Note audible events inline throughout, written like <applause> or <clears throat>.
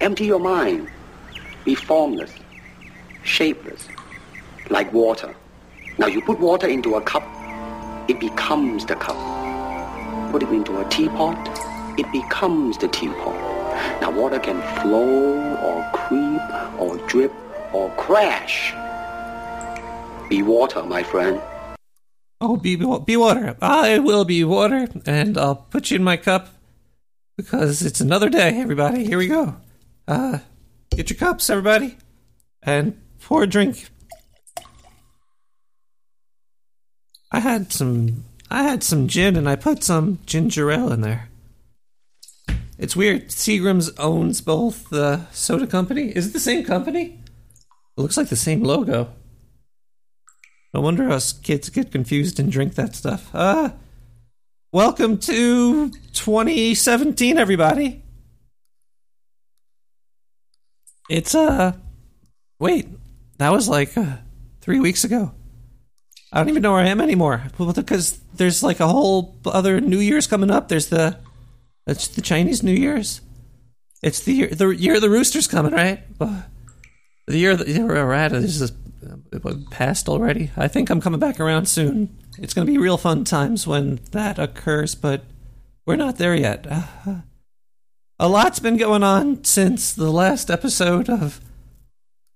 Empty your mind. Be formless, shapeless, like water. Now you put water into a cup, it becomes the cup. Put it into a teapot, it becomes the teapot. Now water can flow or creep or drip or crash. Be water, my friend. Oh, be be water. Ah, I will be water, and I'll put you in my cup because it's another day. Everybody, here we go. Uh, get your cups, everybody, and pour a drink. I had some. I had some gin, and I put some ginger ale in there. It's weird. Seagram's owns both the soda company. Is it the same company? It looks like the same logo. No wonder us kids get confused and drink that stuff. Uh, welcome to 2017, everybody. It's, uh, wait, that was like uh, three weeks ago. I don't even know where I am anymore because there's like a whole other New Year's coming up. There's the, it's the Chinese New Year's. It's the year, the year of the rooster's coming, right? The year that we're at is it passed already. I think I'm coming back around soon. It's going to be real fun times when that occurs, but we're not there yet. Uh, <laughs> a lot's been going on since the last episode of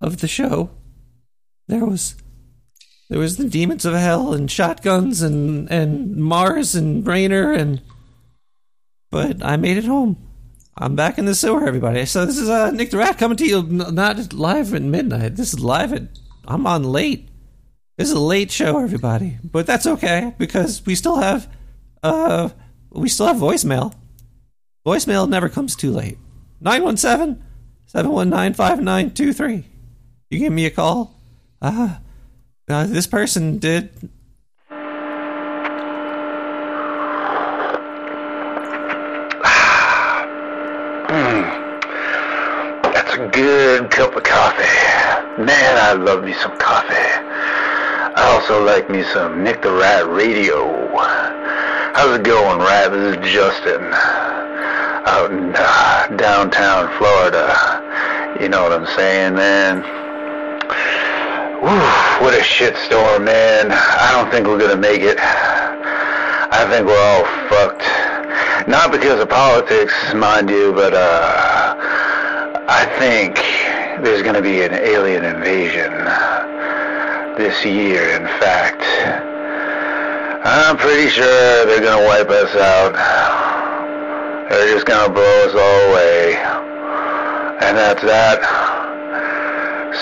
of the show. There was there was the demons of hell and shotguns and and Mars and Rainer and but I made it home. I'm back in the sewer, everybody. So this is uh, Nick the Rat coming to you not live at midnight. This is live at I'm on late. This is a late show, everybody, but that's okay because we still have uh we still have voicemail. Voicemail never comes too late. 917 719 5923. You give me a call. Uh, uh, this person did. <sighs> That's a good cup of coffee. Man, I love me some coffee. I also like me some Nick the Rat Radio. How's it going, Rat? This is Justin. Out in uh, downtown Florida. You know what I'm saying, man? Woo, what a shitstorm, man. I don't think we're gonna make it. I think we're all fucked. Not because of politics, mind you, but uh, I think there's to be an alien invasion this year, in fact. I'm pretty sure they're to wipe us out. They're just to blow us all away. And that's that.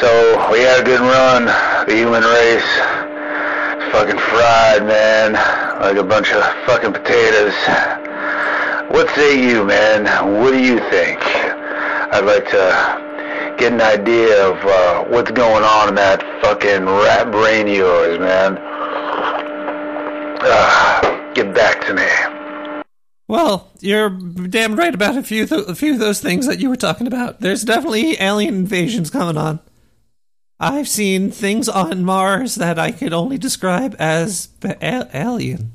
So, we had a good run. The human race fucking fried, man. Like a bunch of fucking potatoes. What say you, man? What do you think? I'd like to get an idea of uh, what's going on in that fucking rat brain of yours, man. Uh, get back to me. Well, you're damn right about a few th- a few of those things that you were talking about. There's definitely alien invasions coming on. I've seen things on Mars that I could only describe as alien.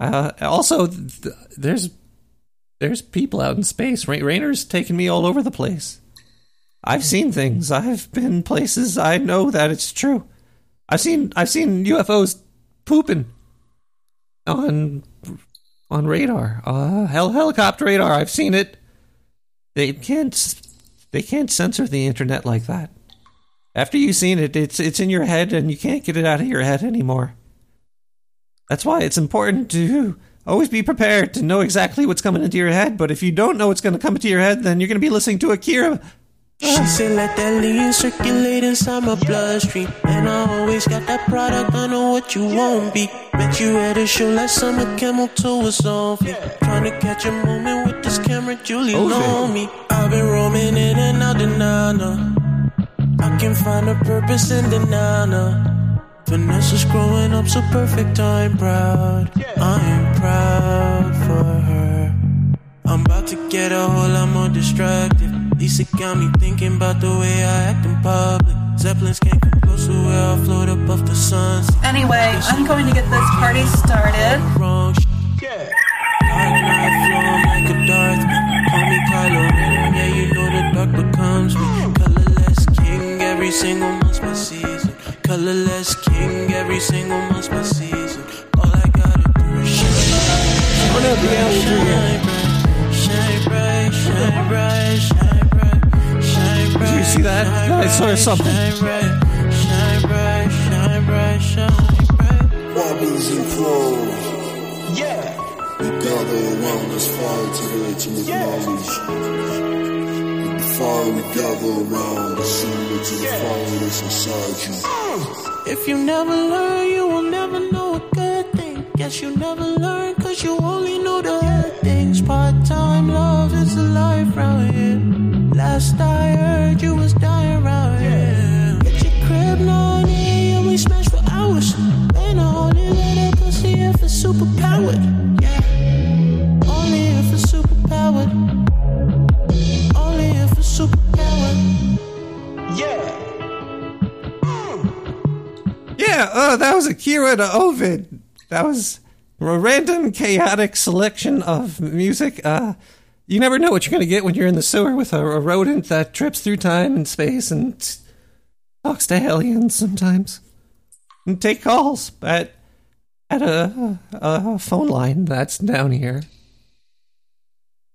Uh, also, th- there's there's people out in space. Ra- Rainer's taking me all over the place. I've seen things. I've been places. I know that it's true. I've seen I've seen UFOs pooping on on radar. Uh, hel- helicopter radar. I've seen it. They can't they can't censor the internet like that. After you've seen it, it's it's in your head and you can't get it out of your head anymore. That's why it's important to always be prepared to know exactly what's coming into your head. But if you don't know what's going to come into your head, then you're going to be listening to Akira she said, let that lean circulate inside my bloodstream. And I always got that product, I know what you won't be. Bet you at a show like summer camel toe was on me. Trying to catch a moment with this camera, Julie on me. I've been roaming in and out the nana. I can find a purpose in the nana. Vanessa's growing up so perfect, I'm proud. I'm proud for her. I'm about to get a whole lot more distracted. Lisa got me thinking about the way I act in public. Zeppelins can't come close to where I float above the sun. Anyway, I'm going to get this party started. Wrong yeah. Dark night like a Darth. Call me Kylo Ren, yeah, you know the every single month my season. Colorless king every single month my season. All I gotta do is shine, no, the alley through here. shine bright, shine bright, shine bright, shine bright. Did you see that? I saw something. Shine bright, shine bright, shine bright, shine bright. Bobbies and clothes. Yeah. We gather around us fire to the ultimate knowledge. With the fire we gather around, similar to the fire that's inside you. If you never learn, you will never know a good thing. Guess you never learn, cause you only know the hard things. Part time love is a life round here. Last I heard, you was dying round here. Get your crib now, and we smash for hours. Man, I only let a pussy if it's super powered. Yeah. Only if it's super powered. Only if it's super powered. Yeah. Yeah, oh, that was Akira to Ovid. That was a random, chaotic selection of music. Uh, you never know what you're going to get when you're in the sewer with a, a rodent that trips through time and space and talks to aliens sometimes. And take calls at, at a, a phone line that's down here.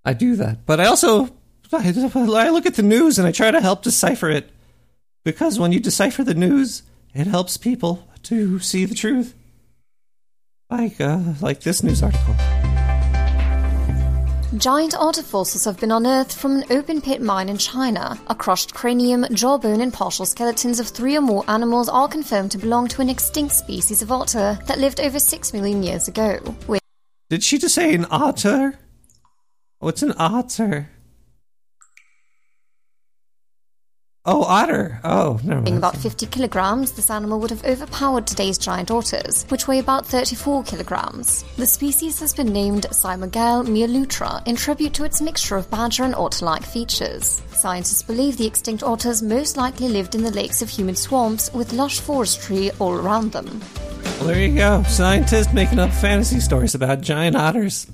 I do that. But I also I, I look at the news and I try to help decipher it. Because when you decipher the news, it helps people to see the truth. Like, uh, like this news article. Giant otter fossils have been unearthed from an open pit mine in China. A crushed cranium, jawbone, and partial skeletons of three or more animals are confirmed to belong to an extinct species of otter that lived over six million years ago. With Did she just say an otter? Oh, What's an otter? Oh, otter. Oh, never Being about 50 kilograms, this animal would have overpowered today's giant otters, which weigh about 34 kilograms. The species has been named Siamogale melilutra in tribute to its mixture of badger and otter-like features. Scientists believe the extinct otters most likely lived in the lakes of humid swamps with lush forestry all around them. Well, there you go. Scientists making up fantasy stories about giant otters.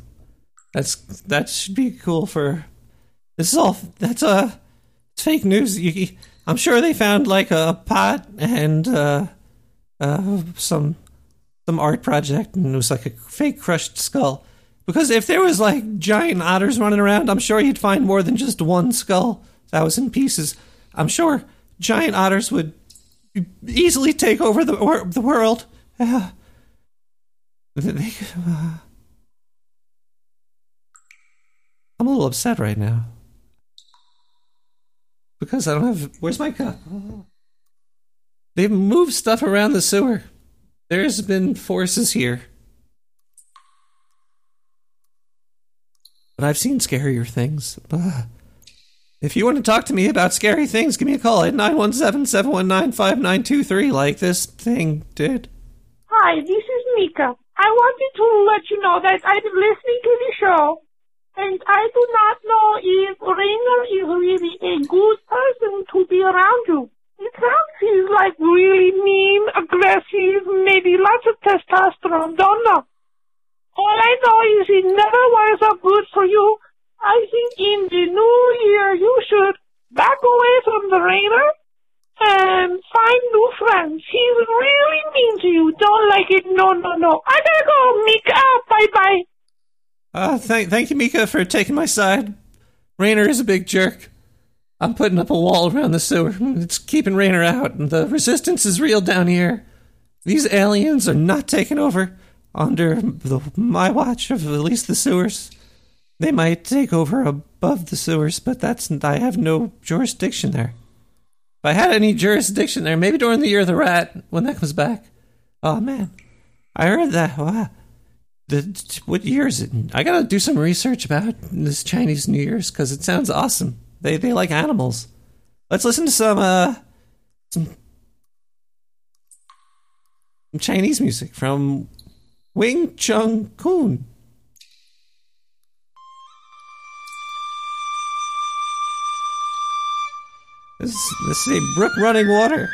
That's that should be cool for. This is all. That's uh, it's fake news. You, I'm sure they found like a pot and uh, uh, some some art project, and it was like a fake crushed skull. Because if there was like giant otters running around, I'm sure you'd find more than just one skull that was in pieces. I'm sure giant otters would easily take over the wor- the world. Yeah. They- uh, I'm a little upset right now because I don't have. Where's my cup? <gasps> They've moved stuff around the sewer. There's been forces here, but I've seen scarier things. Ugh. If you want to talk to me about scary things, give me a call at 917 719 5923, like this thing did. Hi, this is Mika. I wanted to let you know that I've been listening to the show, and I do not know if Rainer is really a good person to be around you. It sounds he's like really mean, aggressive, maybe lots of testosterone, don't know. All I know is it never was so good for you. I think in the new year you should back away from the Rainer and find new friends. He's really mean to you. Don't like it. No, no, no. I gotta go, Mika. Bye bye. Uh, thank, thank you, Mika, for taking my side. Rainer is a big jerk. I'm putting up a wall around the sewer. It's keeping Rainer out, and the resistance is real down here. These aliens are not taking over under the, my watch of at least the sewers. They might take over above the sewers, but that's I have no jurisdiction there. If I had any jurisdiction there, maybe during the year of the rat when that comes back. Oh man, I heard that. Wow. The, what year is it? I gotta do some research about this Chinese New Year's because it sounds awesome. They they like animals. Let's listen to some uh some, some Chinese music from Wing Chung Kun. This this is a brook running water.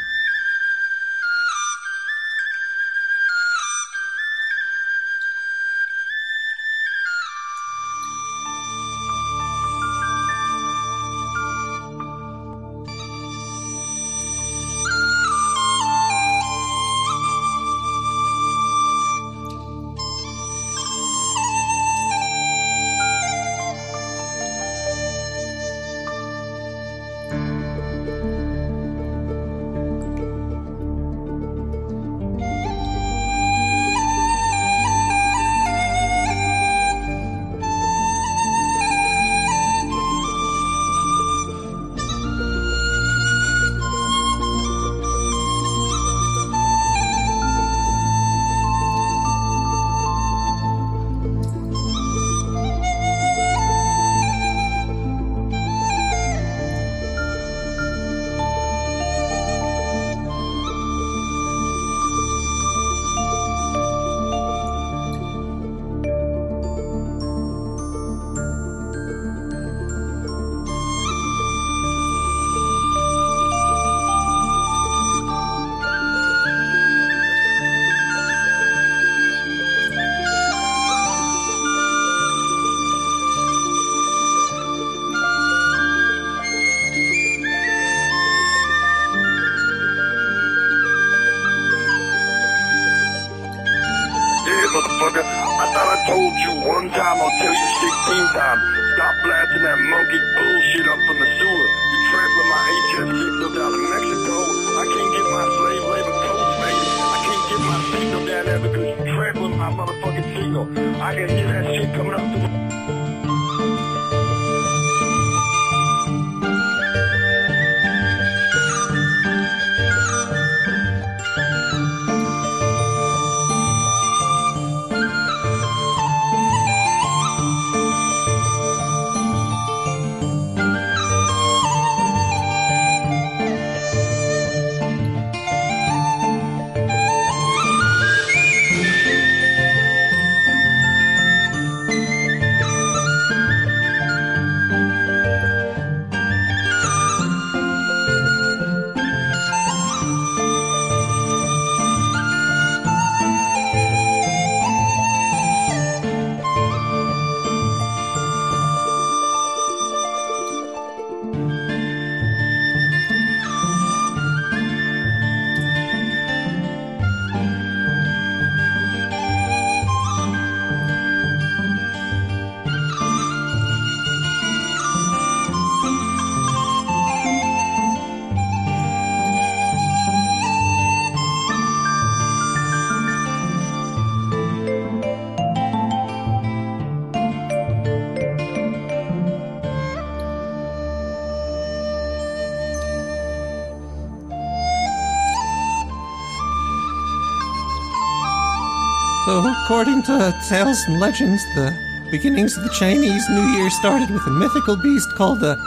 According to tales and legends, the beginnings of the Chinese New Year started with a mythical beast called the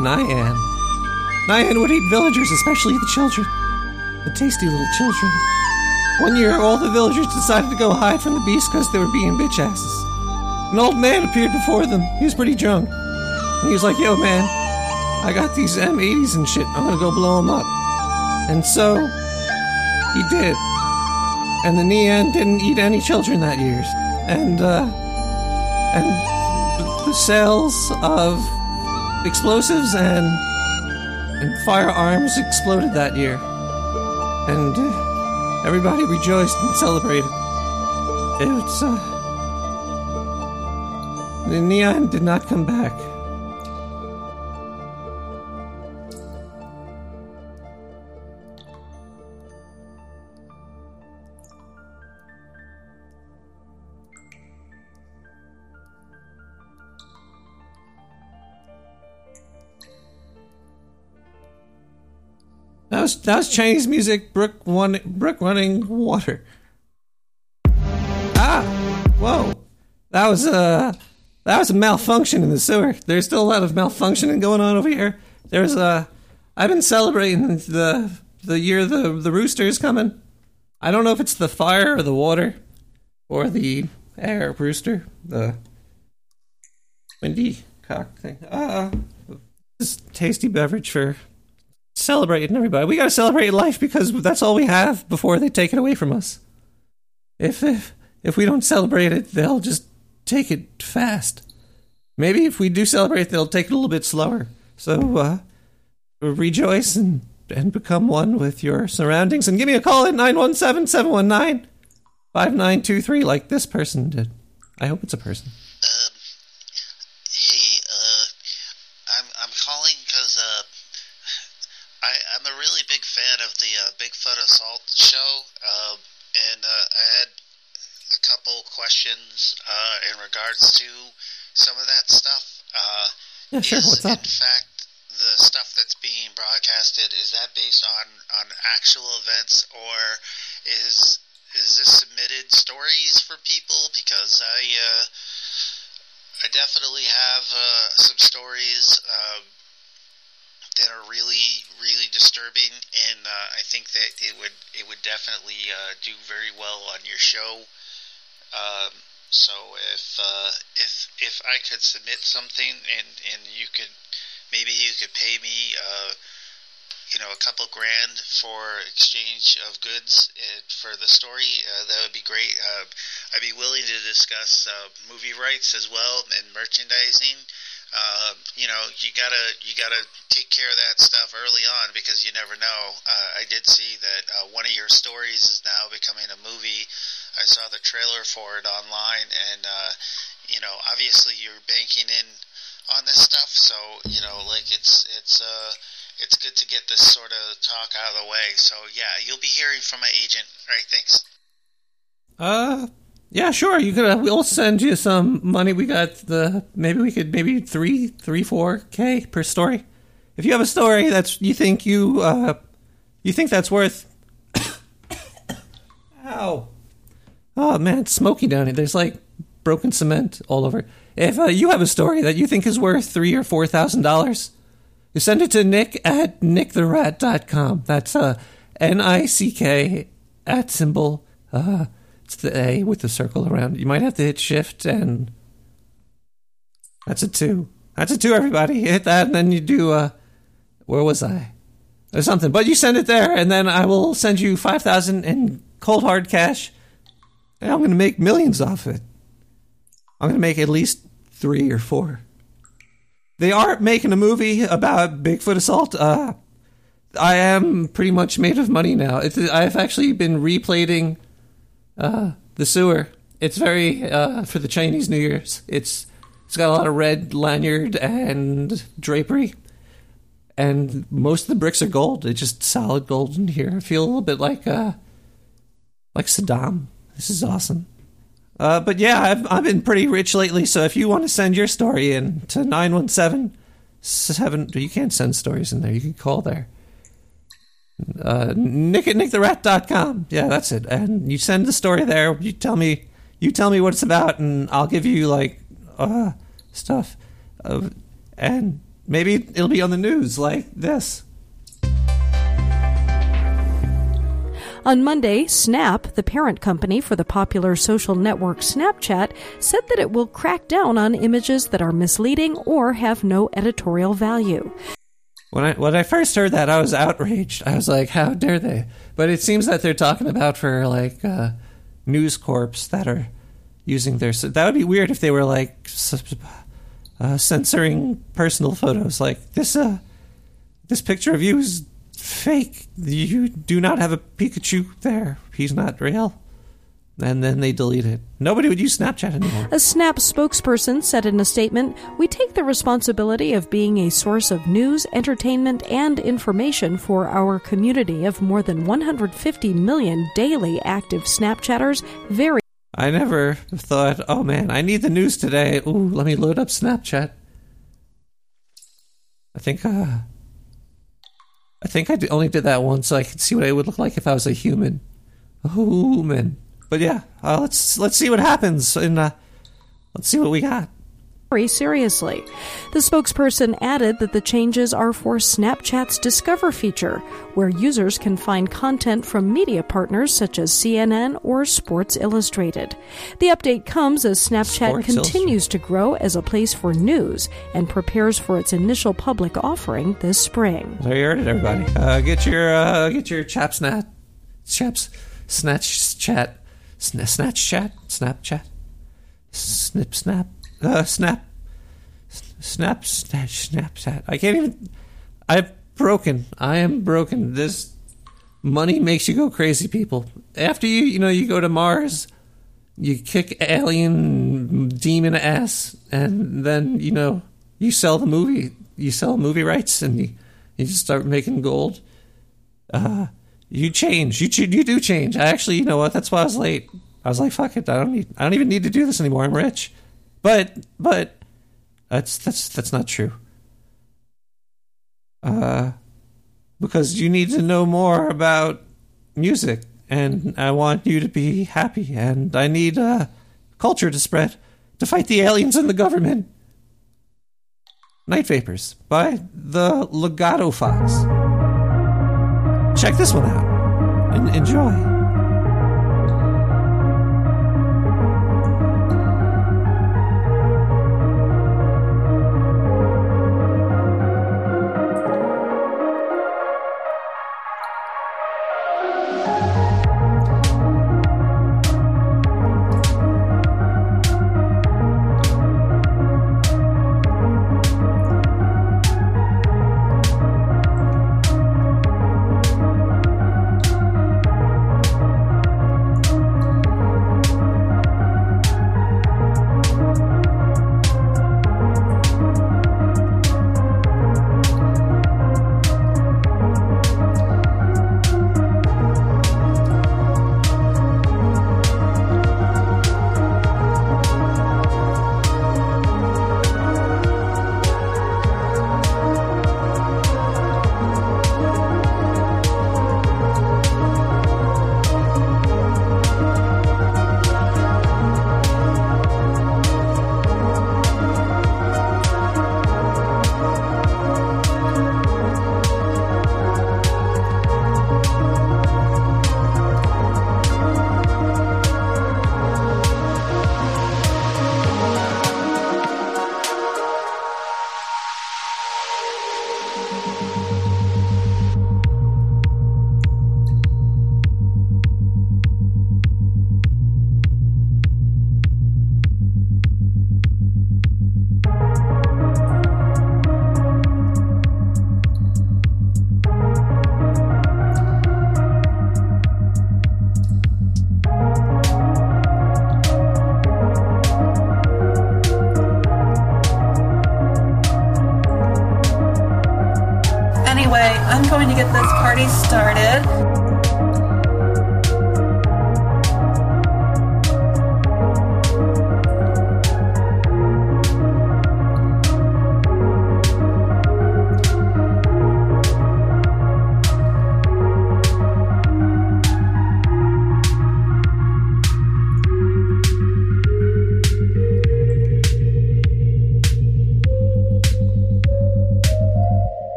Nian. Nian would eat villagers, especially the children. The tasty little children. One year, all the villagers decided to go hide from the beast because they were being bitch asses. An old man appeared before them. He was pretty drunk. And he was like, Yo, man, I got these M80s and shit. I'm gonna go blow them up. And so, he did and the Nian didn't eat any children that year. And uh, and the sales of explosives and and firearms exploded that year, and uh, everybody rejoiced and celebrated. It's uh, the Neon did not come back. Was that was Chinese music. Brook one brook running water. Ah, whoa, that was a that was a malfunction in the sewer. There's still a lot of malfunctioning going on over here. There's a I've been celebrating the the year the the rooster is coming. I don't know if it's the fire or the water or the air rooster, the windy cock thing. Uh, this tasty beverage for celebrating everybody. We gotta celebrate life because that's all we have before they take it away from us. If if if we don't celebrate it, they'll just take it fast. Maybe if we do celebrate, they'll take it a little bit slower. So uh, rejoice and and become one with your surroundings. And give me a call at 917-719-5923 like this person did. I hope it's a person. Hey, uh, I'm I'm calling because uh, I I'm a really big fan of the uh, Bigfoot Assault show, um, and uh, I had a couple questions uh, in regards to some of that stuff. Uh, Yeah, sure. is, What's up? In fact, the stuff that's being broadcasted is that based on on actual events, or is is this submitted stories for people? Because I uh, I definitely have uh, some stories um, that are really really disturbing, and uh, I think that it would it would definitely uh, do very well on your show. Um, so if uh, if if I could submit something and and you could maybe you could pay me uh, you know a couple grand for exchange of goods uh, for the story, uh, that would be great. I'd be willing to discuss movie rights as well and merchandising. Uh, you know, you gotta you gotta take care of that stuff early on because you never know. Uh, I did see that uh, one of your stories is now becoming a movie I saw the trailer for it online, and uh, you know, obviously you're banking in on this stuff, so you know, like it's it's uh it's good to get this sort of talk out of the way. So yeah, you'll be hearing from my agent. All right, thanks. Uh, yeah, sure. You could. Uh, we'll send you some money. We got the maybe we could maybe three, three, four k per story. If you have a story that's you think you uh you think that's worth. <coughs> Ow. Oh man, it's smoky down here. There's like broken cement all over. If uh, you have a story that you think is worth three or four thousand dollars, you send it to nick at nicktherat.com. That's uh N I C K at symbol uh A with the circle around. You might have to hit shift and that's a two. That's a two, everybody. Hit that and then you do uh where was I? Or something. But you send it there and then I will send you five thousand in cold hard cash. And I'm gonna make millions off it. I'm gonna make at least three or four. They are making a movie about Bigfoot assault. Uh, I am pretty much made of money now. It's, I've actually been replating uh, the sewer. It's very uh, for the Chinese New Year's. It's it's got a lot of red lanyard and drapery, and most of the bricks are gold. It's just solid gold in here. I feel a little bit like uh, like Saddam. This is awesome. Uh, but yeah, I've I've been pretty rich lately. So if you want to send your story in to nine one seven seven, you can't send stories in there. You can call there. Uh, Nick at nicktherat.com. Yeah, that's it. And you send the story there. You tell me you tell me what it's about, and I'll give you like uh, stuff. Uh, and maybe it'll be on the news like this. On Monday, Snap, the parent company for the popular social network Snapchat, said that it will crack down on images that are misleading or have no editorial value. When I when I first heard that, I was outraged. I was like, "How dare they?" But it seems that they're talking about for like uh, news corps that are using their. That would be weird if they were like uh, censoring personal photos. Like this, uh, this picture of you is fake. You do not have a Pikachu there. He's not real. And then they delete it. Nobody would use Snapchat anymore. A Snap spokesperson said in a statement We take the responsibility of being a source of news, entertainment, and information for our community of more than 150 million daily active Snapchatters very I never thought, oh man, I need the news today. Ooh, let me load up Snapchat. I think, uh, I think I only did that once so I could see what it would look like if I was a human. A human. But yeah, uh, let's let's see what happens and uh, let's see what we got. very seriously. The spokesperson added that the changes are for Snapchat's Discover feature, where users can find content from media partners such as CNN or Sports Illustrated. The update comes as Snapchat Sports continues to grow as a place for news and prepares for its initial public offering this spring. There you heard it, everybody. Uh, get your uh, get your chap snap, chaps snatch chat, sn- snatch chat, Snapchat, snip snap, uh, snap, snap snatch snapchat. I can't even. I've broken. I am broken. This money makes you go crazy, people. After you, you know, you go to Mars, you kick alien demon ass, and then you know you sell the movie. You sell movie rights, and you you just start making gold. Uh, you change. You you do change. I actually, you know what? That's why I was late. I was like, fuck it. I don't need. I don't even need to do this anymore. I'm rich. But but that's that's that's not true. Uh, because you need to know more about music, and I want you to be happy, and I need uh culture to spread to fight the aliens and the government. Night Vapors by the Legato Fox. Check this one out. En- enjoy.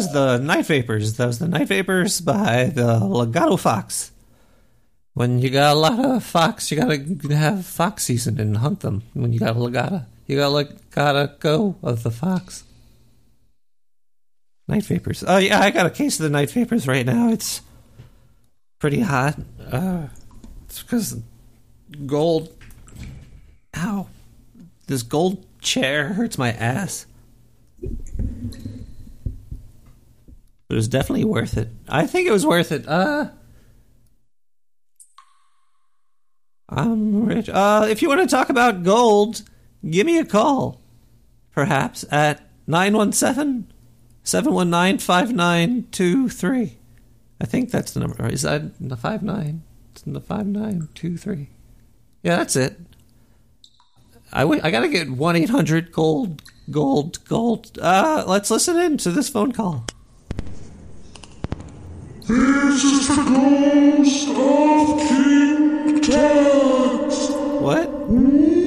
Was the Night Vapors. That was the Night Vapors by the Legato Fox. When you got a lot of fox, you gotta have fox season and hunt them. When you got a legata, you gotta like gotta go of the fox. Night Vapors. Oh yeah, I got a case of the Night Vapors right now. It's pretty hot. Uh, it's because gold. Ow! This gold chair hurts my ass. But it was definitely worth it. I think it was worth it. Uh I'm rich. Uh if you want to talk about gold, give me a call. Perhaps at 917 719 5923. I think that's the number. Is that the 59? It's the 5923. Yeah, that's it. I, w- I gotta get 1 800 gold, gold, gold. Uh, let's listen in to this phone call. This is the ghost of King Tut. What? Mm.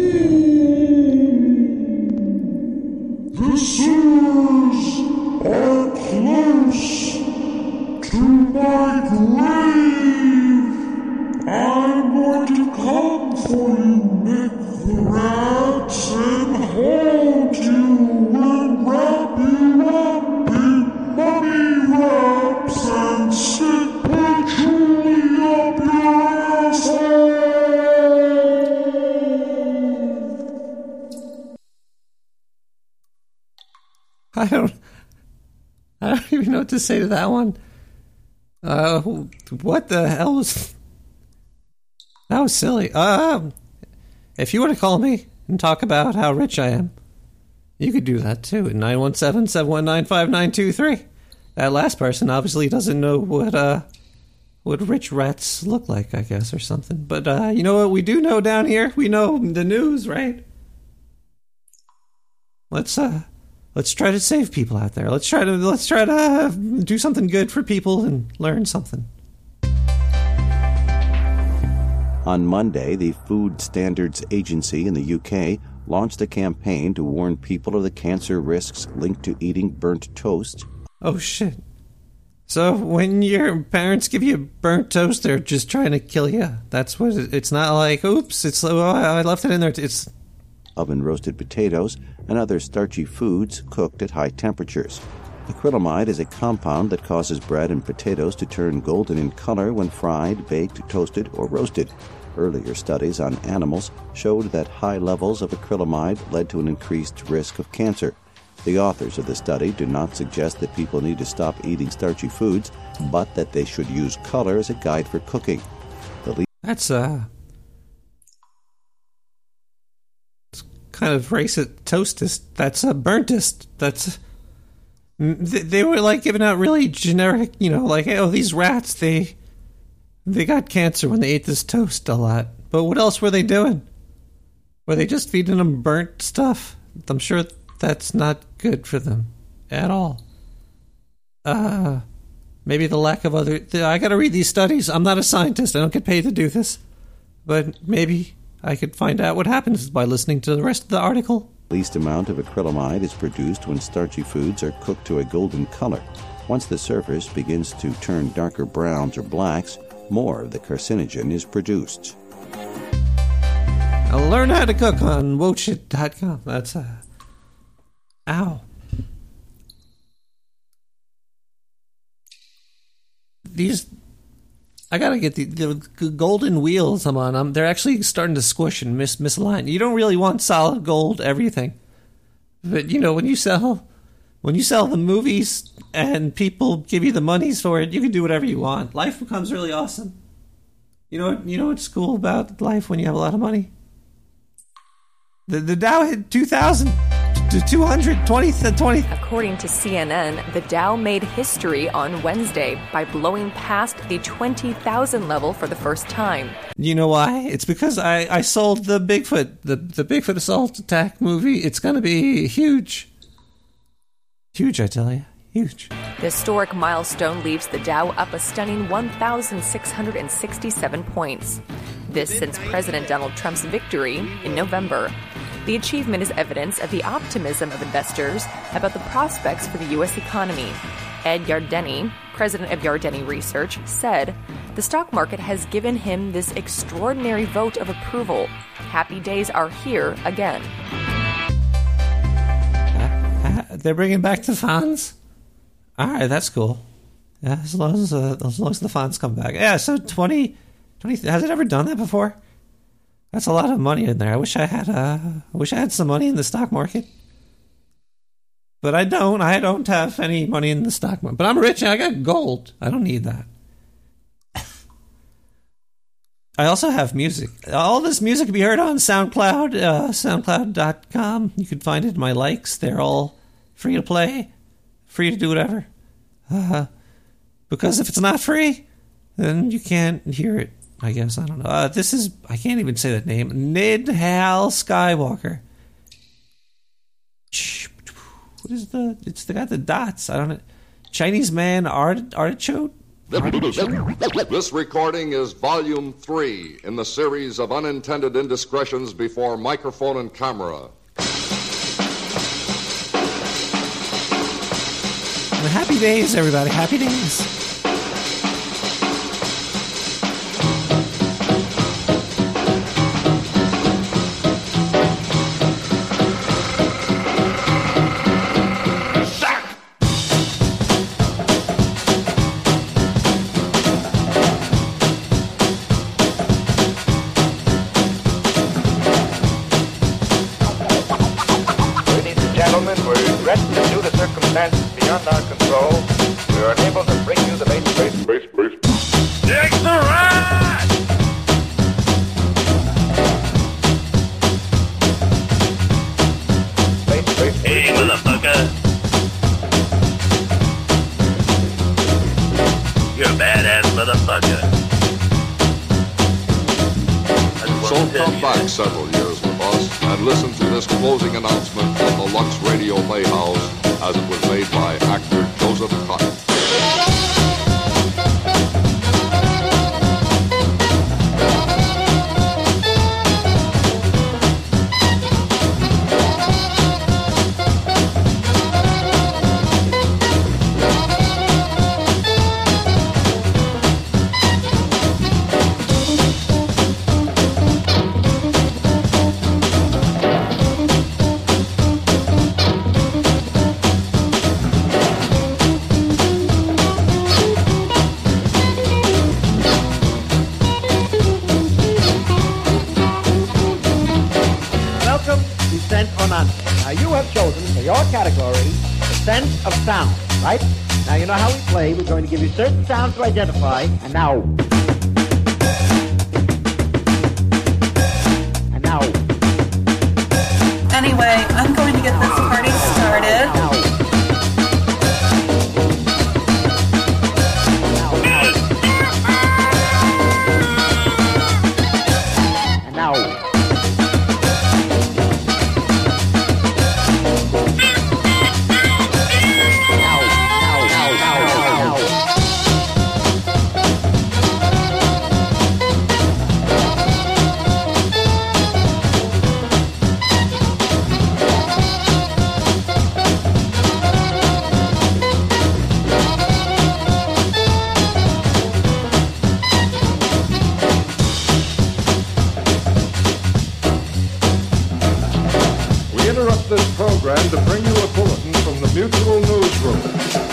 Say to that one. Uh, what the hell was? That was silly. Um, if you want to call me and talk about how rich I am, you could do that too at 917-719-5923. That last person obviously doesn't know what uh what rich rats look like, I guess, or something. But uh, you know what we do know down here? We know the news, right? Let's uh let's try to save people out there. Let's try to let's try to do something good for people and learn something. On Monday, the Food Standards Agency in the UK launched a campaign to warn people of the cancer risks linked to eating burnt toast. Oh shit. So when your parents give you burnt toast, they're just trying to kill you. That's what it, it's not like. Oops, it's oh, I left it in there. It's oven roasted potatoes, and other starchy foods cooked at high temperatures. Acrylamide is a compound that causes bread and potatoes to turn golden in color when fried, baked, toasted, or roasted. Earlier studies on animals showed that high levels of acrylamide led to an increased risk of cancer. The authors of the study do not suggest that people need to stop eating starchy foods, but that they should use color as a guide for cooking. The that's uh it's kind of racist toastist. That's a burntist. That's they, were like giving out really generic, you know, like oh these rats they they got cancer when they ate this toast a lot. But what else were they doing? Were they just feeding them burnt stuff? I'm sure that's not good for them at all. Uh, maybe the lack of other. I got to read these studies. I'm not a scientist. I don't get paid to do this. But maybe I could find out what happens by listening to the rest of the article. least amount of acrylamide is produced when starchy foods are cooked to a golden color. Once the surface begins to turn darker browns or blacks, more of the carcinogen is produced. I'll learn how to cook on wochit.com. That's uh Ow. These I gotta get the, the golden wheels I'm on. Um, they're actually starting to squish and mis misalign. You don't really want solid gold everything, but you know when you sell when you sell the movies and people give you the monies for it, you can do whatever you want. Life becomes really awesome. You know? You know what's cool about life when you have a lot of money? The the Dow hit two thousand. To 220 to 20. According to CNN, the Dow made history on Wednesday by blowing past the 20,000 level for the first time. You know why? It's because I, I sold the Bigfoot, the, the Bigfoot assault attack movie. It's going to be huge. Huge, I tell you. Huge. The historic milestone leaves the Dow up a stunning 1,667 points. This since President Donald Trump's victory in November. The achievement is evidence of the optimism of investors about the prospects for the U.S. economy. Ed Yardeni, president of Yardeni Research, said the stock market has given him this extraordinary vote of approval. Happy days are here again. Uh, they're bringing back the fans? All right, that's cool. Yeah, as long as, uh, as long as the fans come back. Yeah, so 20, 20 has it ever done that before? That's a lot of money in there. I wish I had uh, I wish I had some money in the stock market. But I don't. I don't have any money in the stock market. But I'm rich and I got gold. I don't need that. <laughs> I also have music. All this music can be heard on SoundCloud, uh, soundcloud.com. You can find it in my likes. They're all free to play, free to do whatever. Uh, <laughs> because if it's not free, then you can't hear it. I guess I don't know. Uh, this is I can't even say that name. Nidhal Skywalker. What is the? It's the got the dots. I don't know. Chinese man art artichoke. This recording is volume three in the series of unintended indiscretions before microphone and camera. Happy days, everybody. Happy days. Identify. And now. Interrupt this program to bring you a bulletin from the Mutual Newsroom.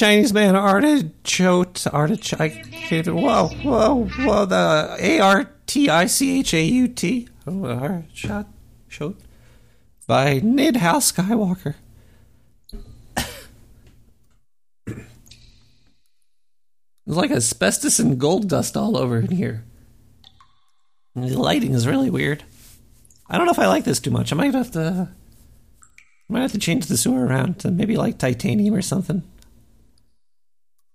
Chinese man artichoke. Artichoke. Whoa, whoa, whoa. The A R T I C H A U T. Oh, artichoke. By Nidhouse Skywalker. <coughs> There's like asbestos and gold dust all over in here. The lighting is really weird. I don't know if I like this too much. I might have to. I might have to change the sewer around to maybe like titanium or something.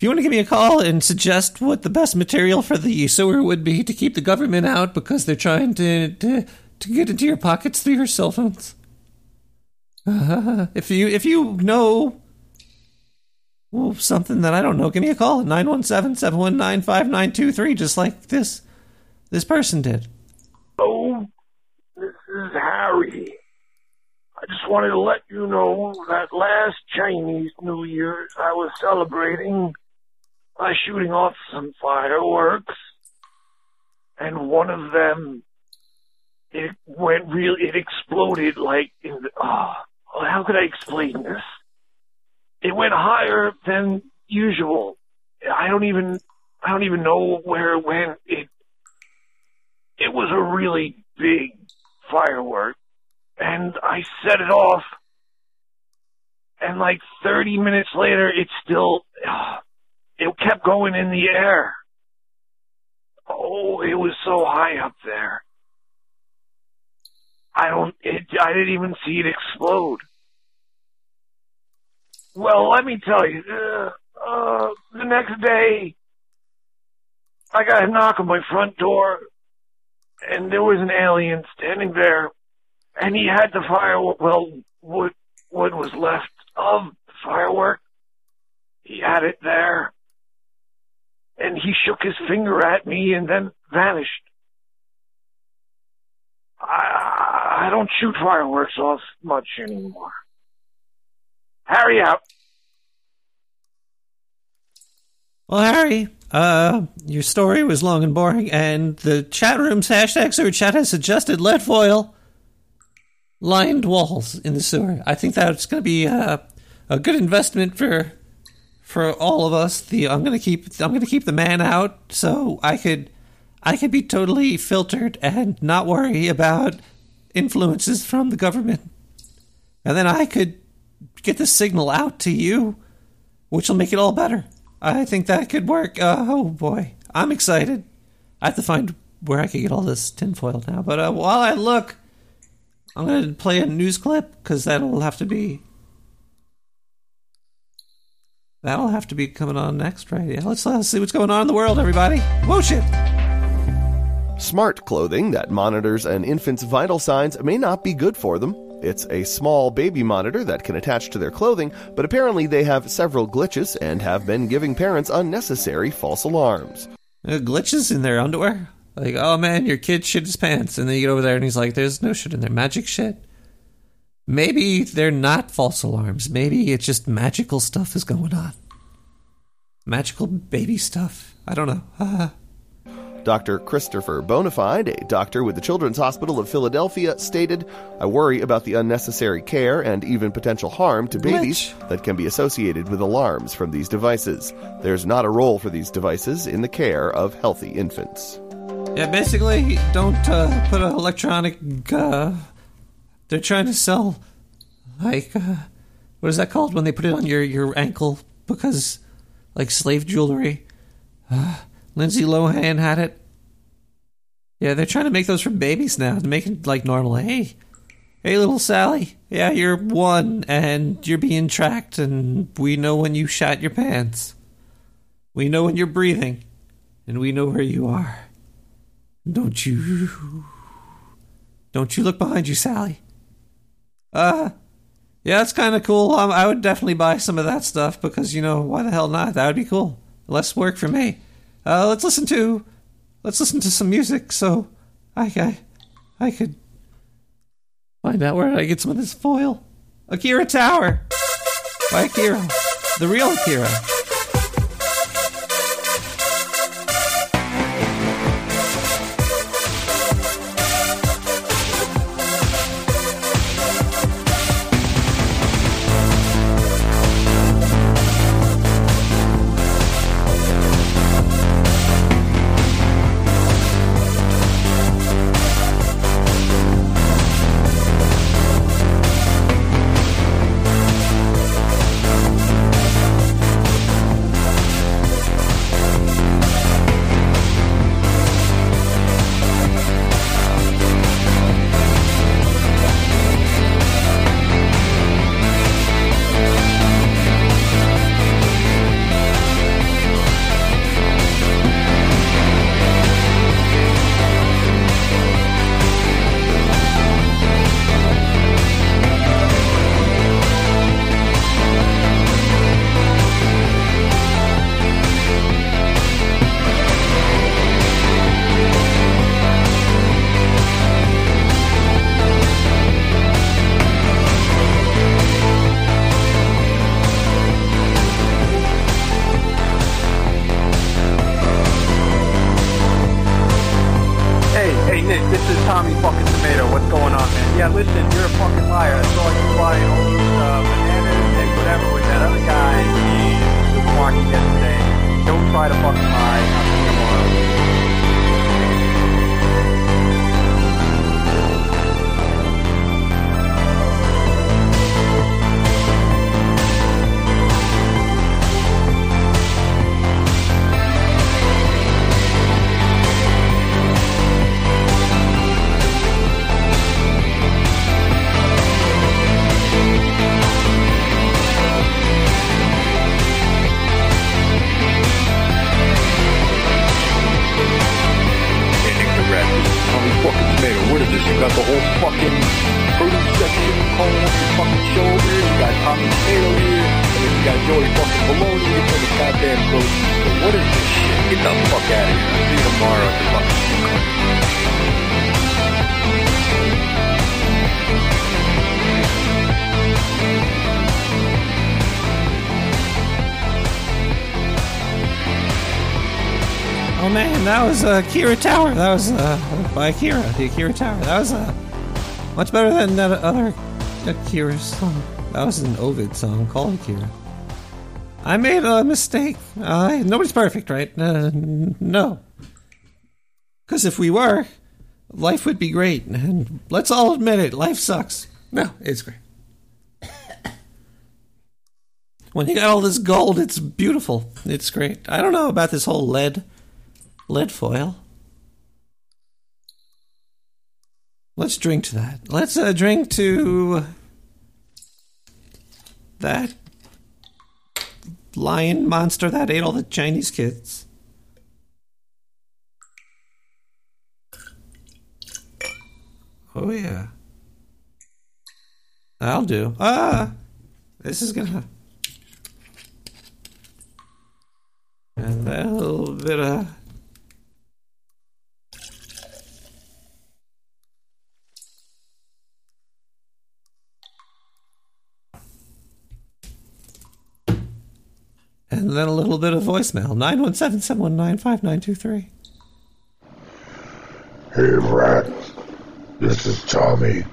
You want to give me a call and suggest what the best material for the sewer would be to keep the government out because they're trying to to, to get into your pockets through your cell phones. Uh, <laughs> if you if you know well, something that I don't know, give me a call at 917-719-5923 just like this this person did. Oh, this is Harry. I just wanted to let you know that last Chinese New Year's I was celebrating by shooting off some fireworks, and one of them, it went real, it exploded like in the, oh, how could I explain this? It went higher than usual. I don't even, I don't even know where it went. It, it was a really big firework and I set it off and like 30 minutes later it still uh, it kept going in the air. Oh it was so high up there. I don't it, I didn't even see it explode. Well let me tell you uh, uh, the next day I got a knock on my front door and there was an alien standing there, and he had the fire, Well, what what was left of the firework? He had it there, and he shook his finger at me and then vanished. I I don't shoot fireworks off much anymore. Harry out. Well, Harry, uh, your story was long and boring, and the chat room's hashtag sewer chat has suggested lead foil lined walls in the sewer. I think that's going to be uh, a good investment for for all of us. The I'm going to keep I'm to keep the man out so I could I could be totally filtered and not worry about influences from the government, and then I could get the signal out to you, which will make it all better. I think that could work. Uh, oh boy, I'm excited. I have to find where I can get all this tinfoil now. But uh, while I look, I'm going to play a news clip because that'll have to be that'll have to be coming on next, right? Yeah, let's, let's see what's going on in the world, everybody. Shit! Smart clothing that monitors an infant's vital signs may not be good for them. It's a small baby monitor that can attach to their clothing, but apparently they have several glitches and have been giving parents unnecessary false alarms. Uh, glitches in their underwear? Like, oh man, your kid shit his pants. And then you get over there and he's like, there's no shit in there. Magic shit? Maybe they're not false alarms. Maybe it's just magical stuff is going on. Magical baby stuff. I don't know. Dr. Christopher Bonafide, a doctor with the Children's Hospital of Philadelphia, stated, I worry about the unnecessary care and even potential harm to babies that can be associated with alarms from these devices. There's not a role for these devices in the care of healthy infants. Yeah, basically, don't uh, put an electronic. Uh, they're trying to sell, like, uh, what is that called when they put it on your, your ankle? Because like slave jewelry. Uh, Lindsay Lohan had it. Yeah, they're trying to make those for babies now to make it like normal. Hey, hey, little Sally. Yeah, you're one, and you're being tracked, and we know when you shat your pants. We know when you're breathing, and we know where you are. Don't you? Don't you look behind you, Sally? Uh, yeah, that's kind of cool. Um, I would definitely buy some of that stuff because you know why the hell not? That would be cool. Less work for me. Uh, let's listen to, let's listen to some music. So, I, I, I could find out where I get some of this foil. Akira Tower by Akira, the real Akira. Akira Tower. That was uh, by Akira, the Akira Tower. That was uh, much better than that other Akira song. That was an Ovid song called Akira. I made a mistake. Uh, nobody's perfect, right? Uh, no. Because if we were, life would be great. And let's all admit it, life sucks. No, it's great. <coughs> when you got all this gold, it's beautiful. It's great. I don't know about this whole lead lead foil. Let's drink to that. Let's uh, drink to that lion monster that ate all the Chinese kids. Oh yeah. I'll do. Ah, this is gonna. And a little bit of. And then a little bit of voicemail 917 719 5923. Hey, Rat. This is Tommy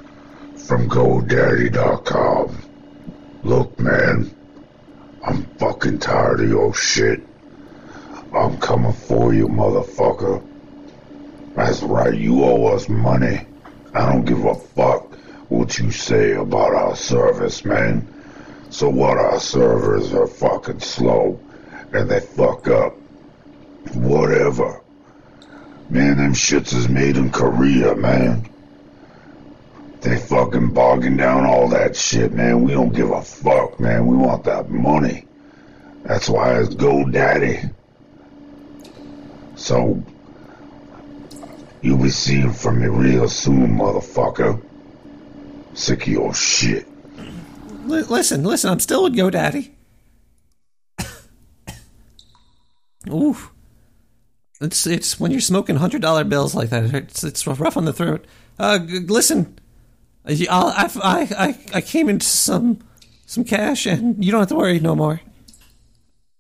from GoDaddy.com. Look, man, I'm fucking tired of your shit. I'm coming for you, motherfucker. That's right, you owe us money. I don't give a fuck what you say about our service, man. So what, our servers are fucking slow. and they fuck up. Whatever. Man, them shits is made in Korea, man. They fucking bogging down all that shit, man. We don't give a fuck, man. We want that money. That's why it's GoDaddy. So, you'll be seeing from me real soon, motherfucker. Sick of your shit. Li- listen, listen, I'm still with GoDaddy. Ooh. It's it's when you're smoking hundred dollar bills like that. It's it's rough on the throat. Uh, g- listen, I I I I came into some some cash, and you don't have to worry no more.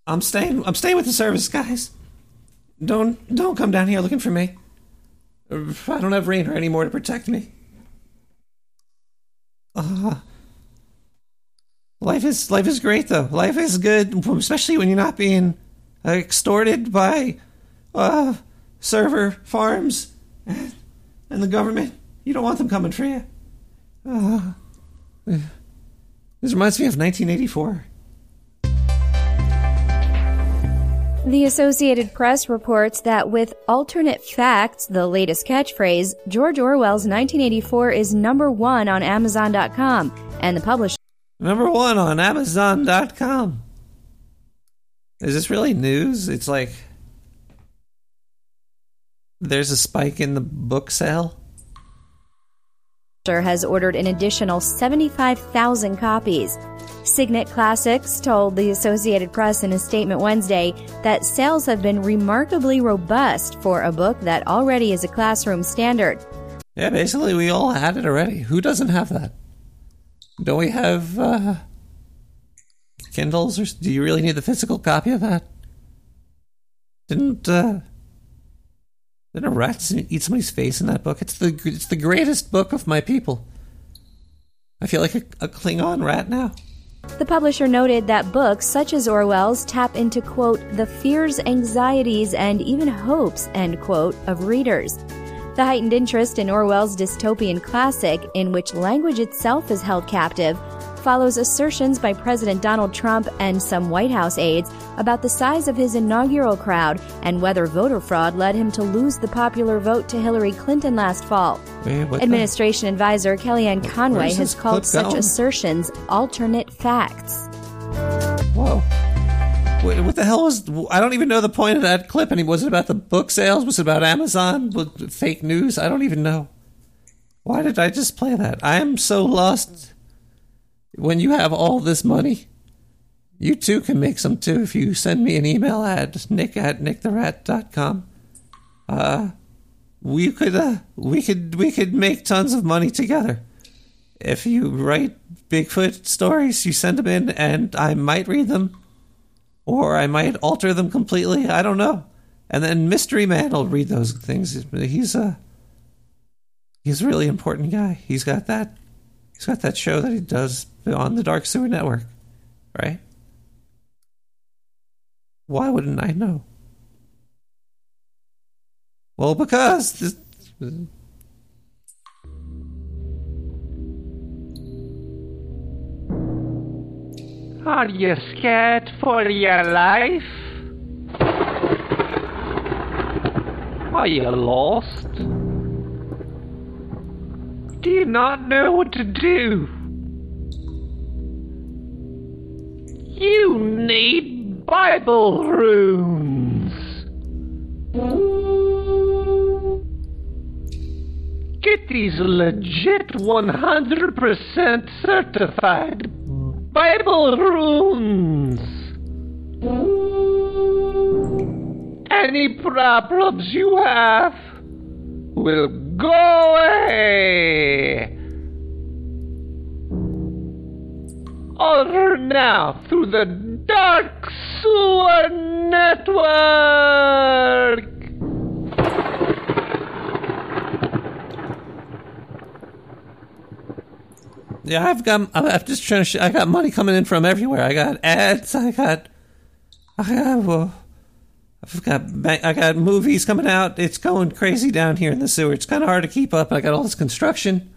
I'm staying. I'm staying with the service guys. Don't don't come down here looking for me. I don't have Rainer anymore to protect me. Uh, life is life is great though. Life is good, especially when you're not being uh, extorted by uh, server farms and, the government. You don't want them coming for you. Uh, this reminds me of 1984. The Associated Press reports that with alternate facts, the latest catchphrase, George Orwell's 1984 is number one on Amazon.com, and the publisher. Number one on Amazon.com. Is this really news? It's like there's a spike in the book sale. has ordered an additional 75,000 copies. Signet Classics told the Associated Press in a statement Wednesday that sales have been remarkably robust for a book that already is a classroom standard. Yeah, basically, we all had it already. Who doesn't have that? Don't we have uh, Kindles? Or do you really need the physical copy of that? Didn't uh, didn't a rat eat somebody's face in that book? It's the it's the greatest book of my people. I feel like a, a Klingon rat now. The publisher noted that books such as Orwell's tap into, quote, the fears, anxieties, and even hopes, end quote, of readers. The heightened interest in Orwell's dystopian classic, in which language itself is held captive, follows assertions by President Donald Trump and some White House aides about the size of his inaugural crowd and whether voter fraud led him to lose the popular vote to Hillary Clinton last fall. Wait, what the- Administration advisor Kellyanne Conway has called such going? assertions alternate facts. Whoa. What the hell was? I don't even know the point of that clip. And was it about the book sales? Was it about Amazon? Fake news? I don't even know. Why did I just play that? I am so lost. When you have all this money, you too can make some too if you send me an email at nick at nicktherat.com. Uh, we could, uh, we could, we could make tons of money together. If you write Bigfoot stories, you send them in and I might read them or I might alter them completely. I don't know. And then Mystery Man will read those things. He's a he's a really important guy. He's got that he's got that show that he does on the Dark Sewer Network, right? Why wouldn't I know? Well, because this, Are you scared for your life? Are you lost? Do you not know what to do? You need Bible runes. Get these legit 100% certified Bible runes. Any problems you have will go away. Order now through the Dark Sewer Network. Yeah, I've got. I'm just trying to. Sh- I got money coming in from everywhere. I got ads. I got. I got. Well, I've got. I got movies coming out. It's going crazy down here in the sewer. It's kind of hard to keep up. I got all this construction.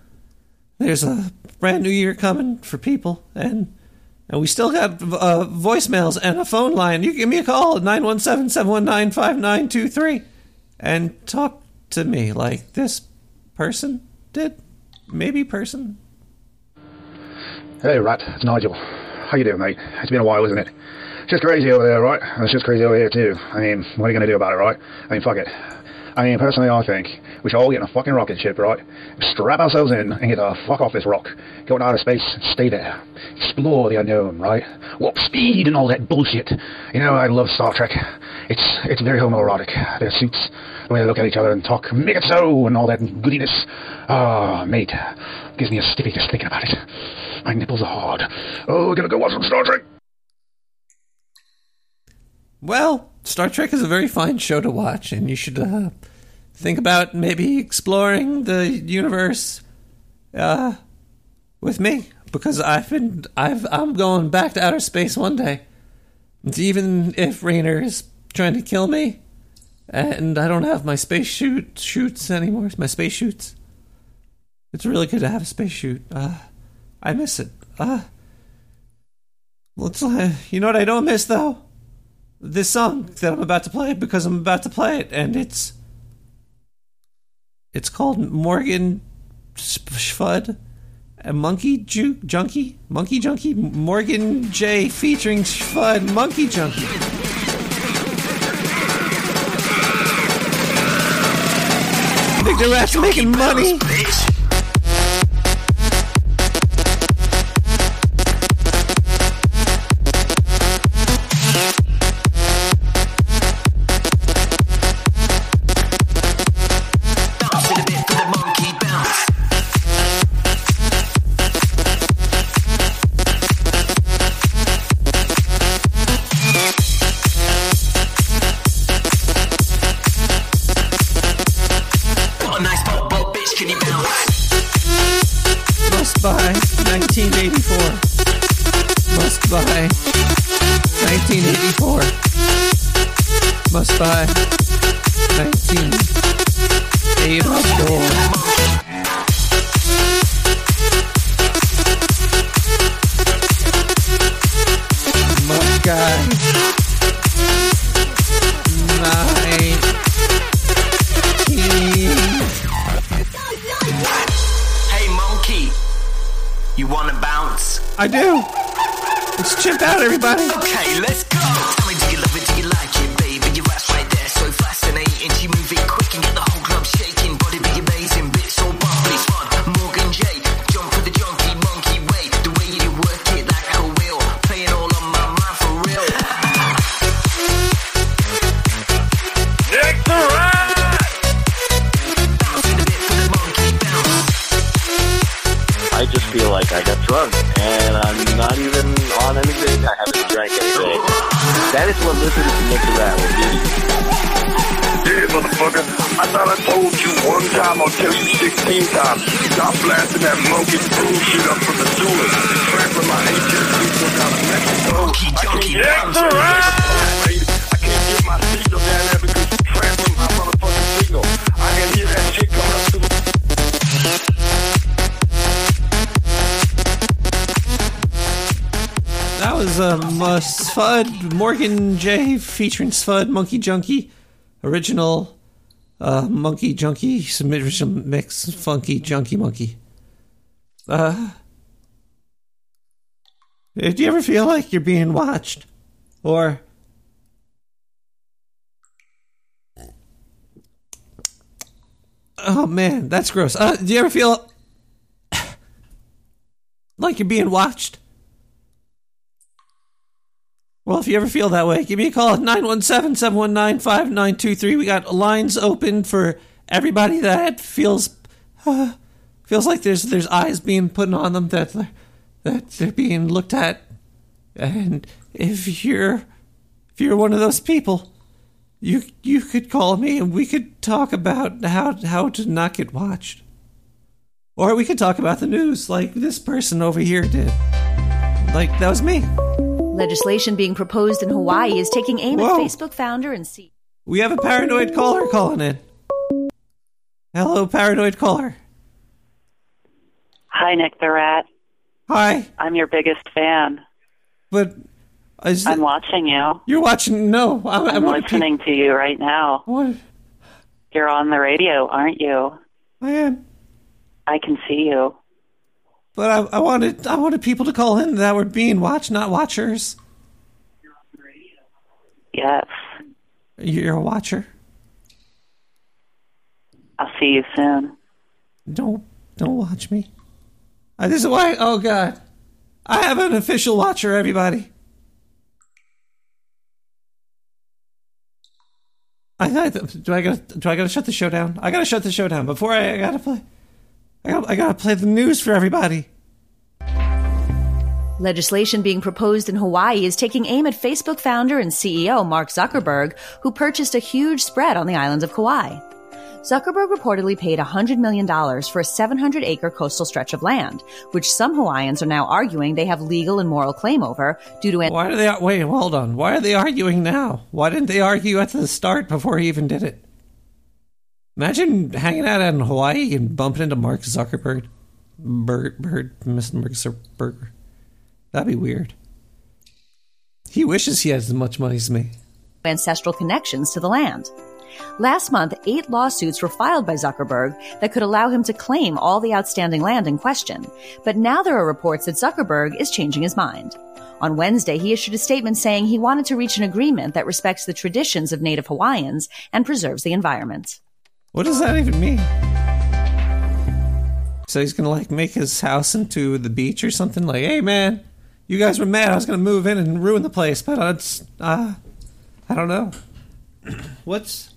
There's a brand new year coming for people, and And we still got uh, voicemails and a phone line. You give me a call at 917 719 5923 and talk to me like this person did. Maybe person. Hey, Rat, it's Nigel. How you doing, mate? It's been a while, isn't it? It's just crazy over there, right? And it's just crazy over here, too. I mean, what are you going to do about it, right? I mean, fuck it. I mean, personally, I think we should all get in a fucking rocket ship, right? Strap ourselves in and get the fuck off this rock. Go into outer space, stay there. Explore the unknown, right? Warp speed and all that bullshit. You know, I love Star Trek. It's it's very homoerotic. Their suits, the way they look at each other and talk, make it so, and all that goodiness. Ah, mate. Gives me a stiffy just thinking about it. My nipples are hard. Oh, we're gonna go watch some Star Trek. Well, Star Trek is a very fine show to watch, and you should uh, think about maybe exploring the universe uh, with me because I've been I've I'm going back to outer space one day. Even if Rainer is trying to kill me, and I don't have my space shoot shoots anymore, my space shoots. It's really good to have a space shoot. Uh, I miss it. Uh, let's, uh, you know what I don't miss though? This song that I'm about to play because I'm about to play it, and it's it's called Morgan Schfud, a Monkey Ju- Junkie, Monkey Junkie, Morgan J featuring Schfud, Monkey Junkie. Think the rat's making money? I I told you one time, I'll tell you 16 times. Stop blasting that monkey bullshit up from the sewer. Trampling my HS people down to Mexico. I can't Nick the Rat! I can't get my signal down there because you're my motherfucking signal. I can hear that shit coming up to the... That was um, uh, Spud Morgan J featuring Spud Monkey Junkie, original uh, Monkey Junkie, some original mix, funky Junkie Monkey. Uh, do you ever feel like you're being watched, or oh man, that's gross. Uh, do you ever feel <coughs> like you're being watched? Well, if you ever feel that way, give me a call at 917 719 5923. We got lines open for everybody that feels uh, feels like there's there's eyes being put on them that they're, that they're being looked at. And if you're if you're one of those people, you you could call me and we could talk about how how to not get watched. Or we could talk about the news like this person over here did. Like that was me. Legislation being proposed in Hawaii is taking aim Whoa. at Facebook founder and CEO. We have a paranoid caller calling in. Hello, paranoid caller. Hi, Nick the Rat. Hi. I'm your biggest fan. But is I'm watching you. You're watching? No, I'm, I'm I'm listening to you right now. What? You're on the radio, aren't you? I am. I can see you. But I, I wanted I wanted people to call in that were being watched, not watchers. Yes. You're a watcher. I'll see you soon. Don't don't watch me. Uh, this is why. Oh God, I have an official watcher. Everybody. I got. Do I gotta Do I got to shut the show down? I got to shut the show down before I, I gotta play. I got. I gotta play the news for everybody. Legislation being proposed in Hawaii is taking aim at Facebook founder and CEO Mark Zuckerberg, who purchased a huge spread on the islands of Kauai. Zuckerberg reportedly paid $100 million for a 700 acre coastal stretch of land, which some Hawaiians are now arguing they have legal and moral claim over due to. Why are they? Wait, hold on. Why are they arguing now? Why didn't they argue at the start before he even did it? Imagine hanging out in Hawaii and bumping into Mark Zuckerberg, Bird, Mr. Mark Zuckerberg. That'd be weird. He wishes he had as much money as me. ancestral connections to the land. Last month, eight lawsuits were filed by Zuckerberg that could allow him to claim all the outstanding land in question. But now there are reports that Zuckerberg is changing his mind. On Wednesday, he issued a statement saying he wanted to reach an agreement that respects the traditions of Native Hawaiians and preserves the environment. What does that even mean? So he's gonna like make his house into the beach or something? Like, hey man, you guys were mad I was gonna move in and ruin the place, but it's uh, I don't know. <clears throat> What's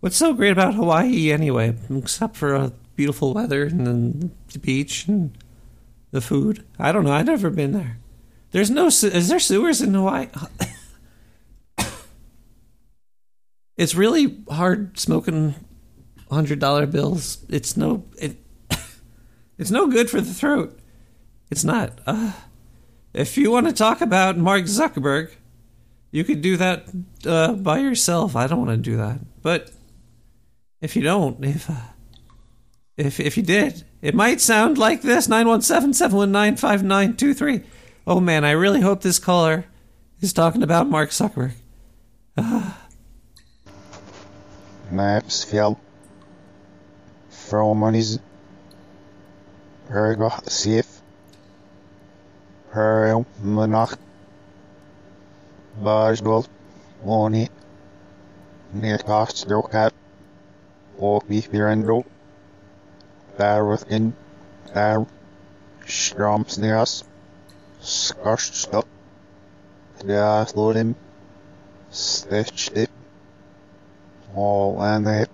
What's so great about Hawaii anyway, except for uh, beautiful weather and the beach and the food? I don't know. I've never been there. There's no. Is there sewers in Hawaii? <coughs> it's really hard smoking hundred dollar bills. It's no. It. <laughs> It's no good for the throat. It's not. Uh, if you want to talk about Mark Zuckerberg, you could do that uh, by yourself. I don't want to do that, but if you don't, if uh, if if you did, it might sound like this: 917-719-5923. Oh man, I really hope this caller is talking about Mark Zuckerberg. Maxfield from his Ergo Safe Her Monach Bajdol Moni Nekast Dokat Opi Pirando Darwithin Dar Stromsneas Skarstop Deas Lodim Stitched All and they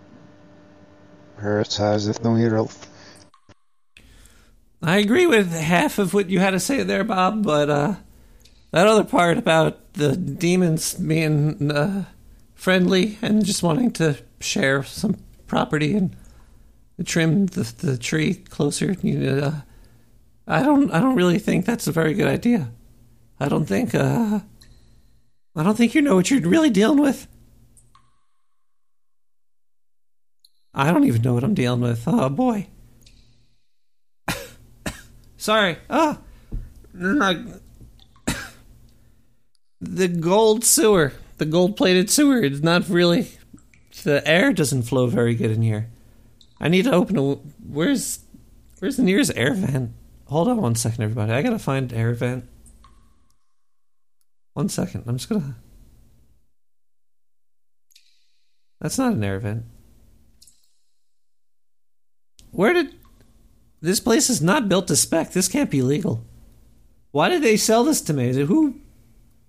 Prioritizeth no hero. I agree with half of what you had to say there, Bob, but uh, that other part about the demons being uh, friendly and just wanting to share some property and trim the, the tree closer, you know, uh, I don't I don't really think that's a very good idea. I don't think uh, I don't think you know what you're really dealing with. I don't even know what I'm dealing with. Oh boy. <coughs> Sorry. Ah. No. the gold sewer. The gold plated sewer. It's not really. The air doesn't flow very good in here. I need to open a. Where's. Where's the nearest air vent? Hold on one second, everybody. I gotta find air vent. One second. I'm just gonna. That's not an air vent. Where did. This place is not built to spec. This can't be legal. Why did they sell this to me? Is it who?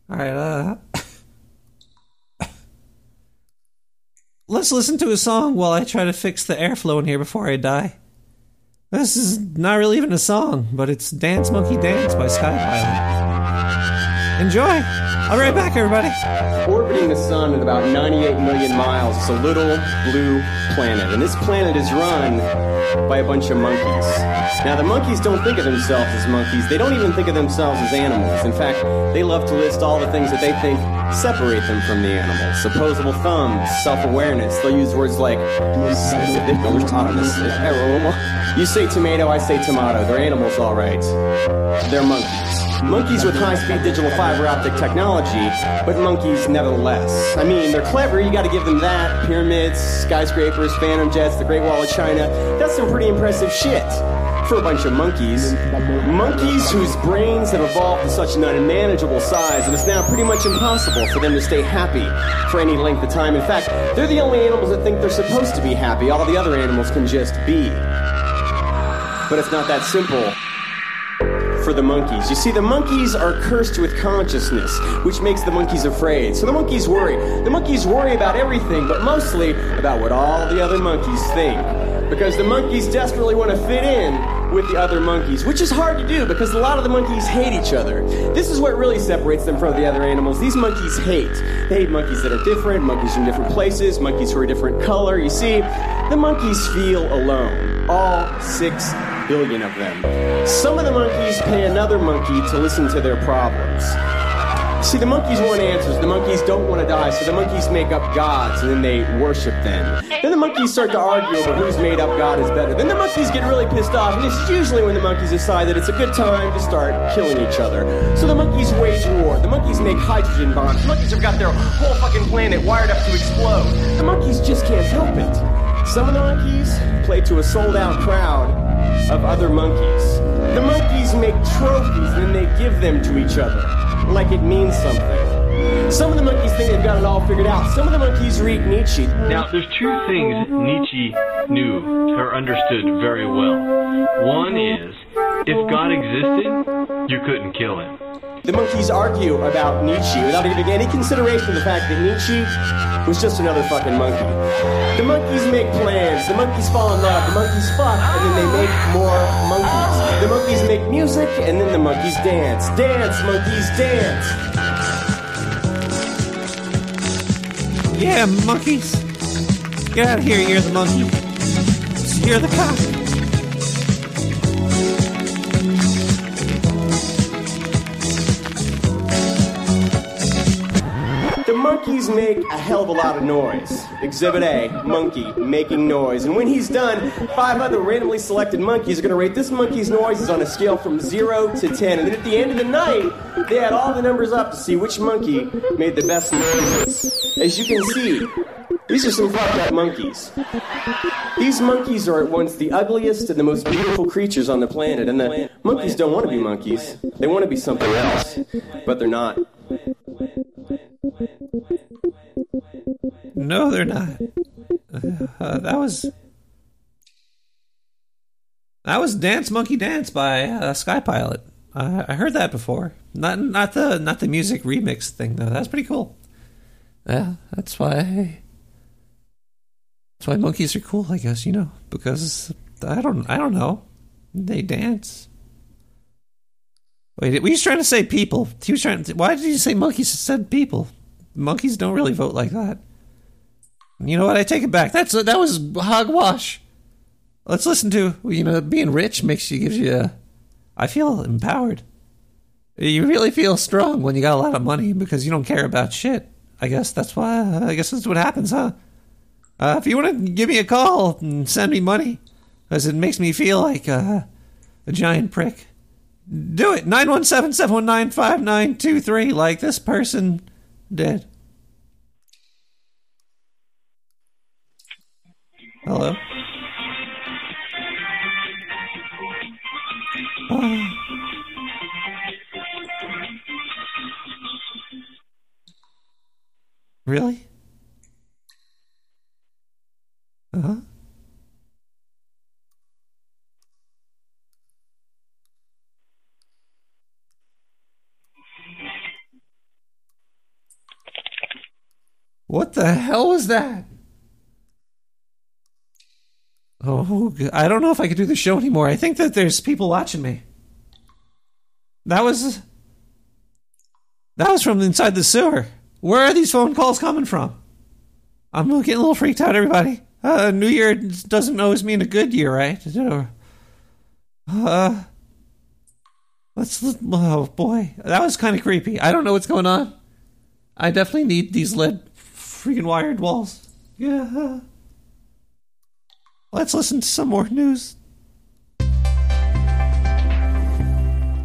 Alright, uh. <laughs> Let's listen to a song while I try to fix the airflow in here before I die. This is not really even a song, but it's Dance Monkey Dance by Skypilot. Enjoy! Be right back, everybody. Orbiting the sun at about 98 million miles is a little blue planet, and this planet is run by a bunch of monkeys. Now, the monkeys don't think of themselves as monkeys. They don't even think of themselves as animals. In fact, they love to list all the things that they think separate them from the animals. Opposable thumbs, self-awareness. They'll use words like. You say tomato, I say tomato. They're animals, all right. They're monkeys. Monkeys with high speed digital fiber optic technology, but monkeys nevertheless. I mean, they're clever, you gotta give them that. Pyramids, skyscrapers, phantom jets, the Great Wall of China. That's some pretty impressive shit for a bunch of monkeys. Monkeys whose brains have evolved to such an unmanageable size that it's now pretty much impossible for them to stay happy for any length of time. In fact, they're the only animals that think they're supposed to be happy. All the other animals can just be. But it's not that simple for the monkeys. You see, the monkeys are cursed with consciousness, which makes the monkeys afraid. So the monkeys worry. The monkeys worry about everything, but mostly about what all the other monkeys think. Because the monkeys desperately want to fit in with the other monkeys, which is hard to do because a lot of the monkeys hate each other. This is what really separates them from the other animals. These monkeys hate. They hate monkeys that are different, monkeys from different places, monkeys who are a different color. You see, the monkeys feel alone. All six billion of them. Some of the monkeys pay another monkey to listen to their problems. See, the monkeys want answers. The monkeys don't want to die, so the monkeys make up gods and then they worship them. Then the monkeys start to argue over whose made up god is better. Then the monkeys get really pissed off, and it's usually when the monkeys decide that it's a good time to start killing each other. So the monkeys wage war. The monkeys make hydrogen bombs. The monkeys have got their whole fucking planet wired up to explode. The monkeys just can't help it. Some of the monkeys play to a sold out crowd of other monkeys. The monkeys make trophies and then they give them to each other like it means something. Some of the monkeys think they've got it all figured out. Some of the monkeys read Nietzsche. Now, there's two things Nietzsche knew or understood very well. One is, if God existed, you couldn't kill him. The monkeys argue about Nietzsche without giving any consideration to the fact that Nietzsche was just another fucking monkey. The monkeys make plans, the monkeys fall in love, the monkeys fuck, and then they make more monkeys. The monkeys make music, and then the monkeys dance. Dance, monkeys, dance. Yeah, monkeys. Get out of here, you're the monkey. You're the cock. Monkeys make a hell of a lot of noise. Exhibit A, monkey making noise. And when he's done, five other randomly selected monkeys are going to rate this monkey's noises on a scale from 0 to 10. And then at the end of the night, they add all the numbers up to see which monkey made the best noises. As you can see, these are some fucked up monkeys. These monkeys are at once the ugliest and the most beautiful creatures on the planet. And the monkeys don't want to be monkeys, they want to be something else. But they're not. No, they're not. Uh, that was that was "Dance Monkey Dance" by uh, Sky Pilot. Uh, I heard that before. Not not the not the music remix thing though. That's pretty cool. Yeah, that's why. That's why monkeys are cool, I guess. You know, because I don't I don't know. They dance. Wait, he was trying to say people. He was trying. To, why did you say monkeys? Said people. Monkeys don't really vote like that. You know what? I take it back. That's that was hogwash. Let's listen to you know being rich makes you gives you. A, I feel empowered. You really feel strong when you got a lot of money because you don't care about shit. I guess that's why. I guess that's what happens, huh? Uh, if you want to give me a call and send me money, because it makes me feel like uh, a giant prick, do it. 917 719 5923, like this person did. Hello? <sighs> Really? Uh huh. What the hell was that? Oh, I don't know if I could do the show anymore. I think that there's people watching me. That was that was from inside the sewer. Where are these phone calls coming from? I'm getting a little freaked out, everybody. Uh, New Year doesn't always mean a good year, right? Uh, let's. Oh boy, that was kind of creepy. I don't know what's going on. I definitely need these lead freaking wired walls. Yeah. Let's listen to some more news. A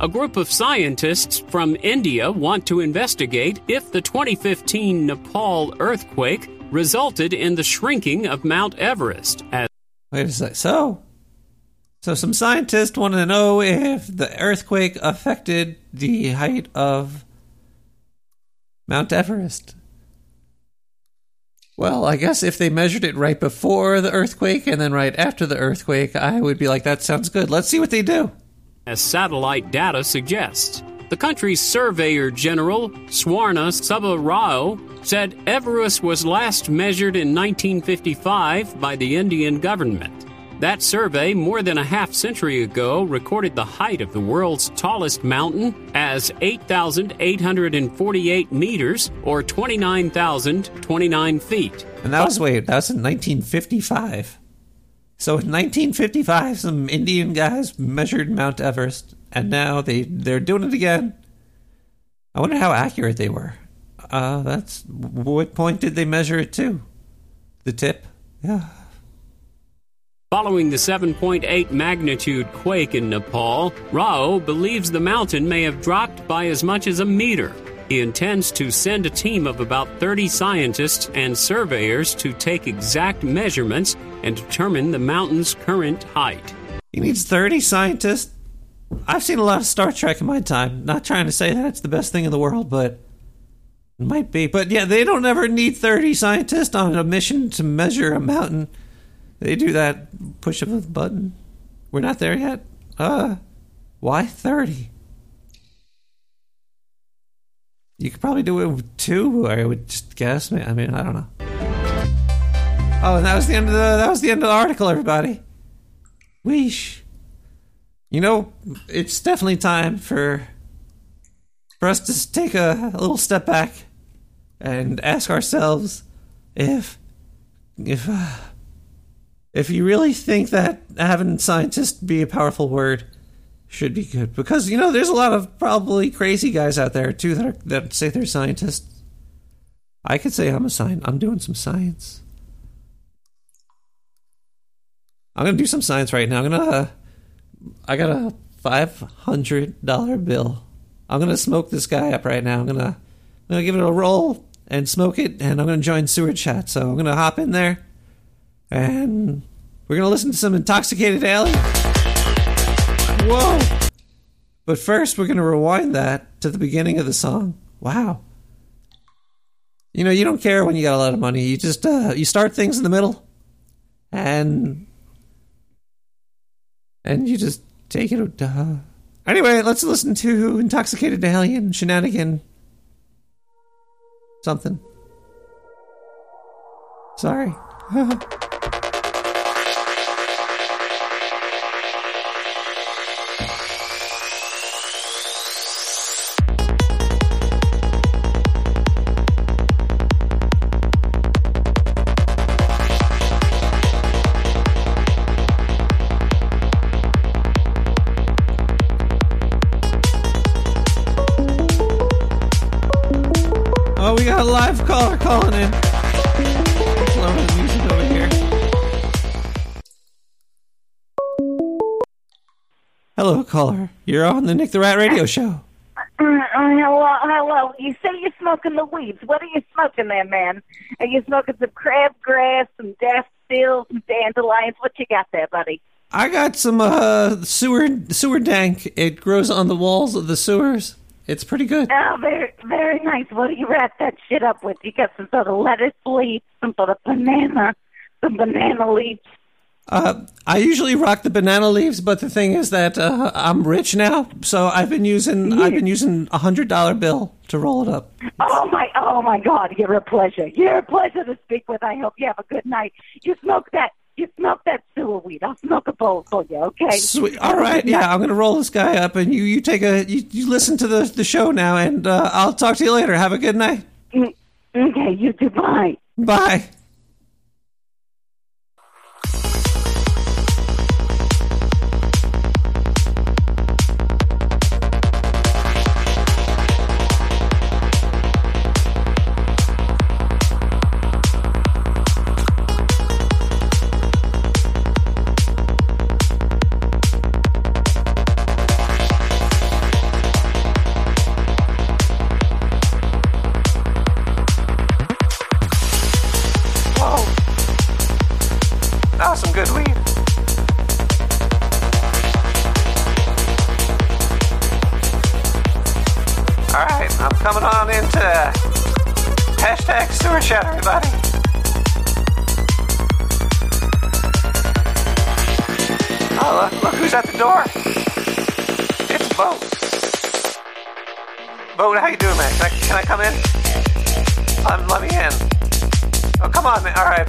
group of scientists from India want to investigate if the 2015 Nepal earthquake resulted in the shrinking of Mount Everest. As Wait a sec. So, so some scientists want to know if the earthquake affected the height of Mount Everest. Well, I guess if they measured it right before the earthquake and then right after the earthquake, I would be like, that sounds good. Let's see what they do. as satellite data suggests. The country's Surveyor General, Swarna Subbarao, said Everest was last measured in 1955 by the Indian government. That survey, more than a half century ago, recorded the height of the world's tallest mountain as 8,848 meters, or 29,029 feet. And that was, wait, that was in 1955. So in 1955, some Indian guys measured Mount Everest, and now they, they're doing it again. I wonder how accurate they were. Uh, that's, what point did they measure it to? The tip? Yeah. Following the 7.8 magnitude quake in Nepal, Rao believes the mountain may have dropped by as much as a meter. He intends to send a team of about 30 scientists and surveyors to take exact measurements and determine the mountain's current height. He needs 30 scientists. I've seen a lot of Star Trek in my time. Not trying to say that it's the best thing in the world, but it might be. But yeah, they don't ever need 30 scientists on a mission to measure a mountain. They do that push of a button. We're not there yet. Uh, why 30? You could probably do it with two, I would just guess. I mean, I don't know. Oh, and that was the end of the that was the end of the article, everybody. Weesh. You know, it's definitely time for for us to take a, a little step back and ask ourselves if if uh, if you really think that having scientists be a powerful word should be good because you know there's a lot of probably crazy guys out there too that are, that say they're scientists. I could say I'm a science. I'm doing some science. I'm gonna do some science right now. I'm gonna. Uh, I got a five hundred dollar bill. I'm gonna smoke this guy up right now. I'm gonna. I'm gonna give it a roll and smoke it, and I'm gonna join sewer chat. So I'm gonna hop in there, and we're gonna listen to some intoxicated alien. Whoa! But first, we're gonna rewind that to the beginning of the song. Wow. You know, you don't care when you got a lot of money. You just uh, you start things in the middle, and and you just take it. Uh, anyway, let's listen to Intoxicated Alien Shenanigan. Something. Sorry. <laughs> caller. You're on the Nick the Rat Radio Show. Uh, hello, hello. You say you're smoking the weeds. What are you smoking there, man? Are you smoking some crabgrass, some daffodils, some dandelions? What you got there, buddy? I got some uh, sewer sewer dank. It grows on the walls of the sewers. It's pretty good. Oh, very, very nice. What do you wrap that shit up with? You got some sort of lettuce leaf, some sort of banana, some banana leaves. Uh, I usually rock the banana leaves, but the thing is that uh, I'm rich now, so I've been using I've been using a hundred dollar bill to roll it up. Oh my, oh my God! You're a pleasure. You're a pleasure to speak with. I hope you have a good night. You smoke that. You smoke that sewer weed. I'll smoke a bowl for you. Okay. Sweet. All right, yeah, I'm gonna roll this guy up, and you you take a you, you listen to the the show now, and uh, I'll talk to you later. Have a good night. Mm, Okay. You too. Bye. Bye.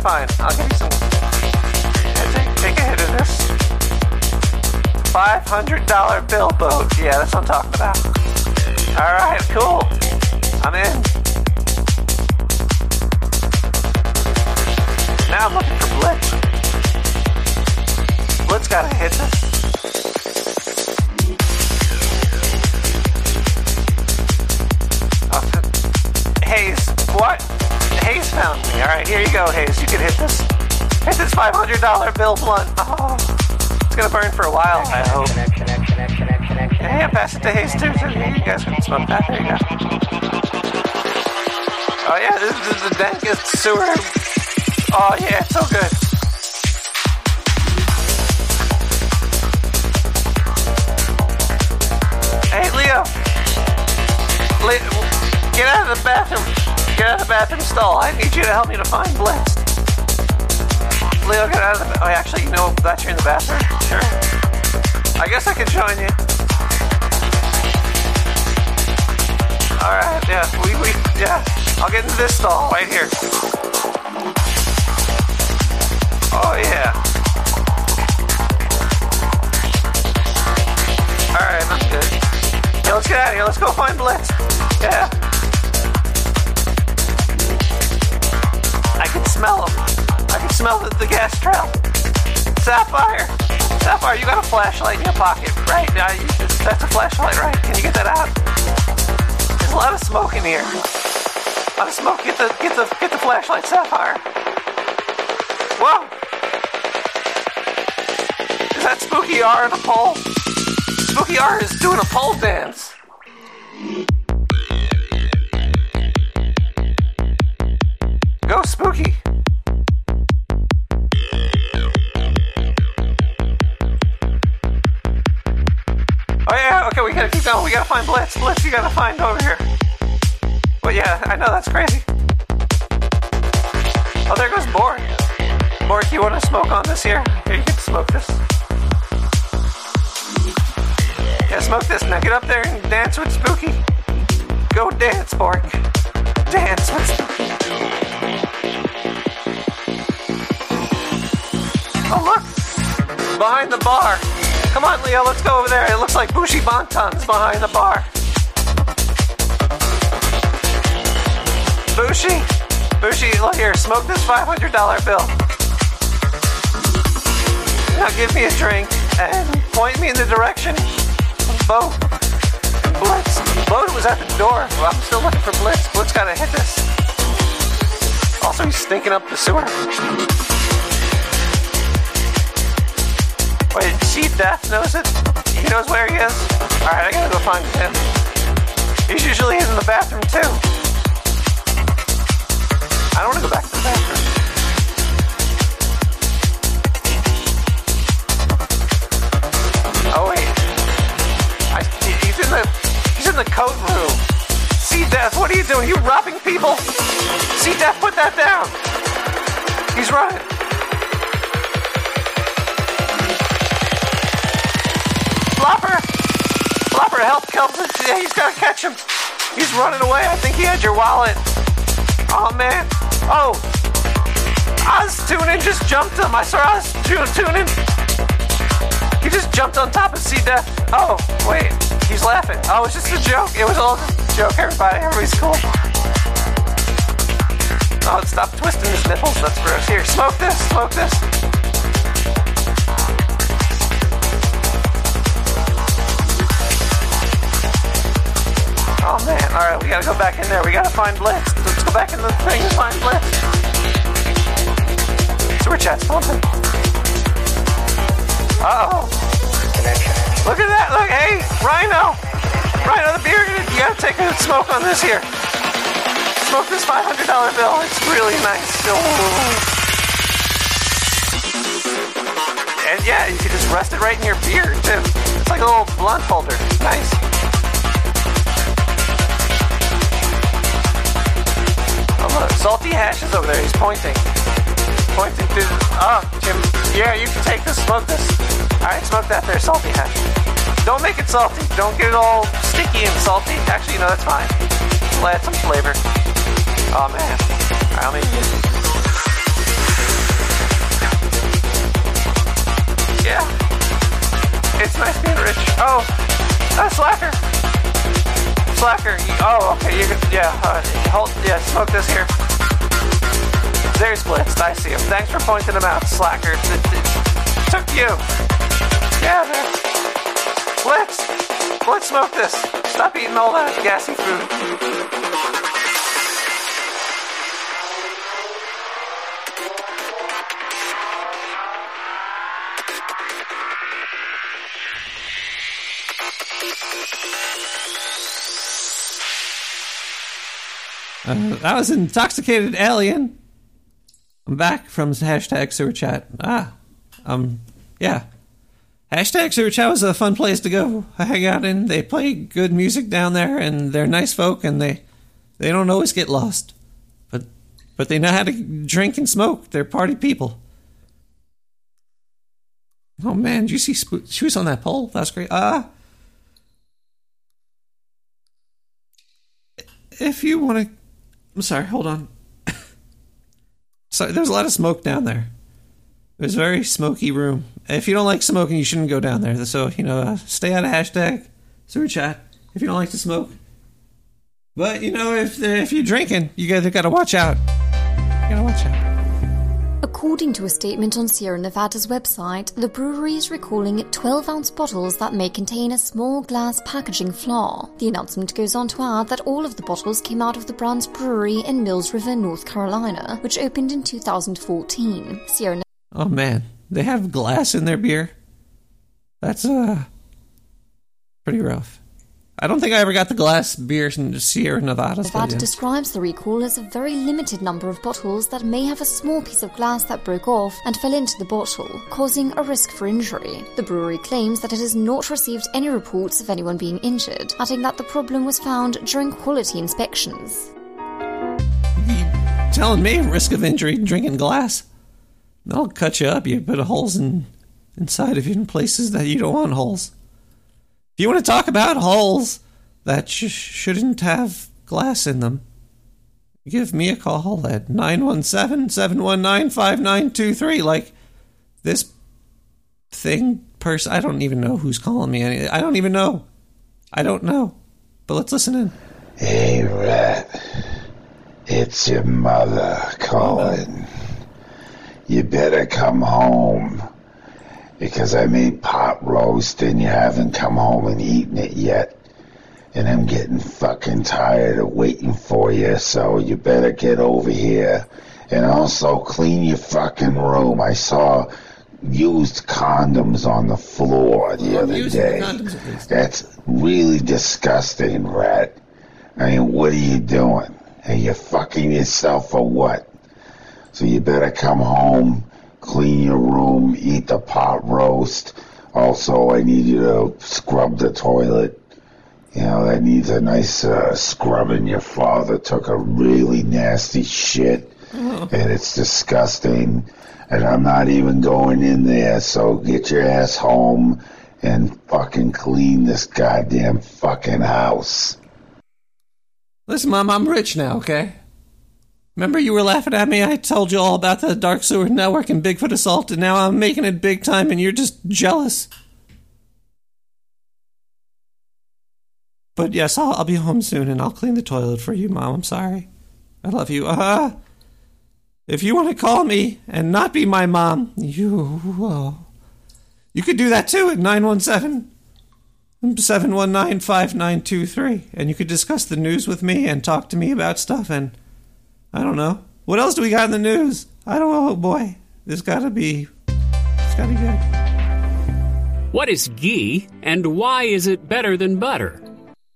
Fine. I'll give you some. Take, take a hit of this. $500 bill boat. Yeah, that's what I'm talking about. All right, cool. I'm in. $500 bill blunt. Oh, it's gonna burn for a while. I hope. Yeah, pass it to Hayes too. So you guys can smoke that. There you go. Oh yeah, this is the dankest sewer. Oh yeah, it's so good. Hey Leo, Le- get out of the bathroom. Get out of the bathroom stall. I need you to help me to find Blitz. Leo, get out of the. Oh, actually, you know that you're in the bathroom. Sure. I guess I could join you. All right. Yeah. We. We. Yeah. I'll get into this stall right here. Oh yeah. All right. That's good. Yeah. Let's get out of here. Let's go find Blitz. Yeah. Smell the, the gas trail. Sapphire. Sapphire, you got a flashlight in your pocket, right? Now you just, that's a flashlight, right? Can you get that out? There's a lot of smoke in here. A lot of smoke. Get the get the get the flashlight, Sapphire. Whoa! Is that Spooky R on a pole? Spooky R is doing a pole dance. Go Spooky. Gotta. We gotta find Blitz. Blitz, you gotta find over here. But yeah, I know that's crazy. Oh, there goes Borg. Borg, you wanna smoke on this here? Here, you can smoke this. Yeah, smoke this. Now get up there and dance with Spooky. Go dance, Borg. Dance with Spooky. Oh, look! Behind the bar. Come on, Leo, let's go over there. It looks like Bushi Bonton's behind the bar. Bushi? Bushi, look here, smoke this $500 bill. Now give me a drink and point me in the direction of Bo. Blitz. Bo was at the door. Well, I'm still looking for Blitz. Blitz gotta hit this. Also, he's stinking up the sewer. Wait, see Death knows it? He knows where he is? Alright, I gotta go find him. He's usually in the bathroom too. I don't wanna go back to the bathroom. Oh wait. I, he's in the he's in the coat room. See Death, what are you doing? You robbing people? See Death, put that down. He's running. Flopper! Flopper, help Kelvin. Yeah, he's gotta catch him. He's running away. I think he had your wallet. Oh man. Oh. Oz Tunin just jumped him. I saw Oz Tunin. He just jumped on top of C Death. Oh, wait. He's laughing. Oh, it's just a joke. It was all a joke, everybody. Everybody's cool. Oh, stop twisting his nipples. That's gross. Here, smoke this. Smoke this. Man, alright, we gotta go back in there. We gotta find Blitz. Let's go back in the thing and find Blitz. Sewer chat's pumping. Uh oh. Look at that. Look, hey, Rhino. Rhino the bearded. You gotta take a smoke on this here. Smoke this $500 bill. It's really nice. Oh. And yeah, you can just rest it right in your beard too. It's like a little blunt holder. Nice. Salty Hash is over there. He's pointing. Pointing to. Oh, Jim. Yeah, you can take this. Smoke this. All right, smoke that there, Salty Hash. Don't make it salty. Don't get it all sticky and salty. Actually, no, that's fine. We'll add some flavor. Oh man. I'll make it. Yeah. It's nice being rich. Oh, Slacker. Slacker. Oh, okay. You can, yeah. Uh, hold. Yeah. Smoke this here. There's Blitz. I see him. Thanks for pointing him out, Slacker. It, it took you. Yeah, man. Blitz. Let's smoke this. Stop eating all that gassy food. Uh, that was intoxicated alien. Back from hashtag sewer chat. Ah, um, yeah. Hashtag sewer chat was a fun place to go hang out in. They play good music down there, and they're nice folk, and they they don't always get lost, but but they know how to drink and smoke. They're party people. Oh man, did you see Spo- she was on that pole? That's great. Ah. if you want to, I'm sorry. Hold on. So there's a lot of smoke down there. It was a very smoky room. If you don't like smoking, you shouldn't go down there. So you know, uh, stay out of hashtag sewer chat if you don't like to smoke. But you know, if if you're drinking, you guys got to watch out. You gotta watch out. According to a statement on Sierra Nevada's website, the brewery is recalling 12 ounce bottles that may contain a small glass packaging flaw. The announcement goes on to add that all of the bottles came out of the brand's brewery in Mills River, North Carolina, which opened in 2014. Sierra Oh man, they have glass in their beer. That's uh pretty rough. I don't think I ever got the glass beers in Sierra Nevada. Nevada describes the recall as a very limited number of bottles that may have a small piece of glass that broke off and fell into the bottle, causing a risk for injury. The brewery claims that it has not received any reports of anyone being injured, adding that the problem was found during quality inspections. telling me risk of injury drinking glass. They'll cut you up. You put holes in inside of you in places that you don't want holes. You want to talk about holes that sh- shouldn't have glass in them, give me a call at 917-719-5923 like this thing person I don't even know who's calling me any I don't even know. I don't know. But let's listen in. Hey, Rat. It's your mother calling. You better come home. Because I made pot roast and you haven't come home and eaten it yet. And I'm getting fucking tired of waiting for you, so you better get over here. And also clean your fucking room. I saw used condoms on the floor the other the day. condoms. That's really disgusting, Rat. I mean, what are you doing? Are you fucking yourself or what? So you better come home, clean your room, eat the pot roast. Also, I need you to scrub the toilet. You know, that needs a nice uh, scrubbing. Your father took a really nasty shit, and it's disgusting. And I'm not even going in there, so get your ass home and fucking clean this goddamn fucking house. Listen, Mom, I'm rich now, okay? Remember you were laughing at me? I told you all about the Dark Sewer Network and Bigfoot Assault, and now I'm making it big time, and you're just jealous. But yes, I'll, I'll be home soon, and I'll clean the toilet for you, Mom. I'm sorry. I love you. Uh, if you want to call me and not be my mom, you uh, you could do that too at 917 719 5923. And you could discuss the news with me and talk to me about stuff. And I don't know. What else do we got in the news? I don't know. Boy, there's got to be. It's got to be good. What is ghee, and why is it better than butter?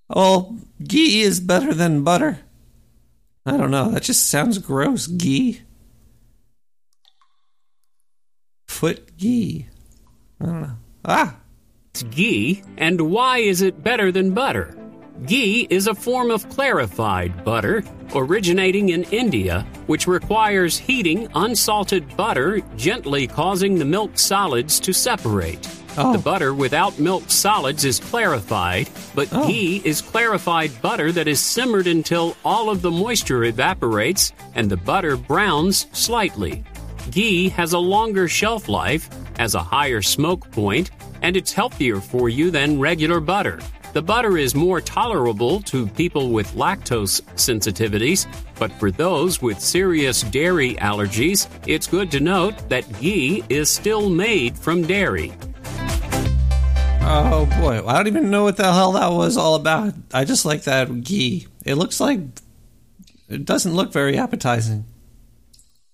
Well, ghee is better than butter. I don't know. That just sounds gross. Ghee. Foot ghee. I don't know. Ah! It's ghee, and why is it better than butter? Ghee is a form of clarified butter originating in India, which requires heating unsalted butter, gently causing the milk solids to separate. Oh. The butter without milk solids is clarified, but oh. ghee is clarified butter that is simmered until all of the moisture evaporates and the butter browns slightly. Ghee has a longer shelf life, has a higher smoke point, and it's healthier for you than regular butter. The butter is more tolerable to people with lactose sensitivities, but for those with serious dairy allergies, it's good to note that ghee is still made from dairy. Oh boy, I don't even know what the hell that was all about. I just like that ghee. It looks like it doesn't look very appetizing.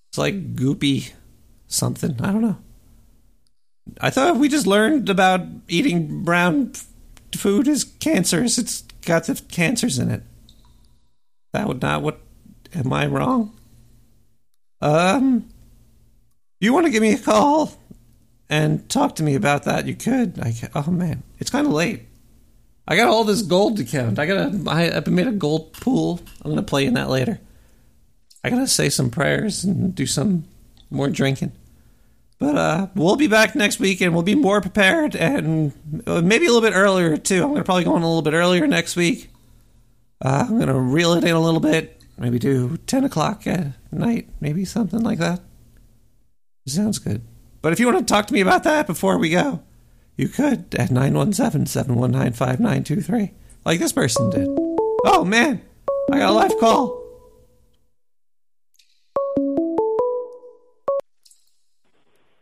It's like goopy something. I don't know. I thought we just learned about eating brown food is cancerous. It's got the cancers in it. That would not what am I wrong? Um you want to give me a call and talk to me about that, you could. I oh man, it's kind of late. I got all this gold to count. I gotta. I, I made a gold pool. I'm gonna play in that later. I gotta say some prayers and do some more drinking. But uh, we'll be back next week and we'll be more prepared and uh, maybe a little bit earlier too. I'm gonna probably go on a little bit earlier next week. Uh, I'm gonna reel it in a little bit. Maybe do 10 o'clock at night, maybe something like that. Sounds good. But if you want to talk to me about that before we go, you could at 917 719 5923, like this person did. Oh man, I got a live call.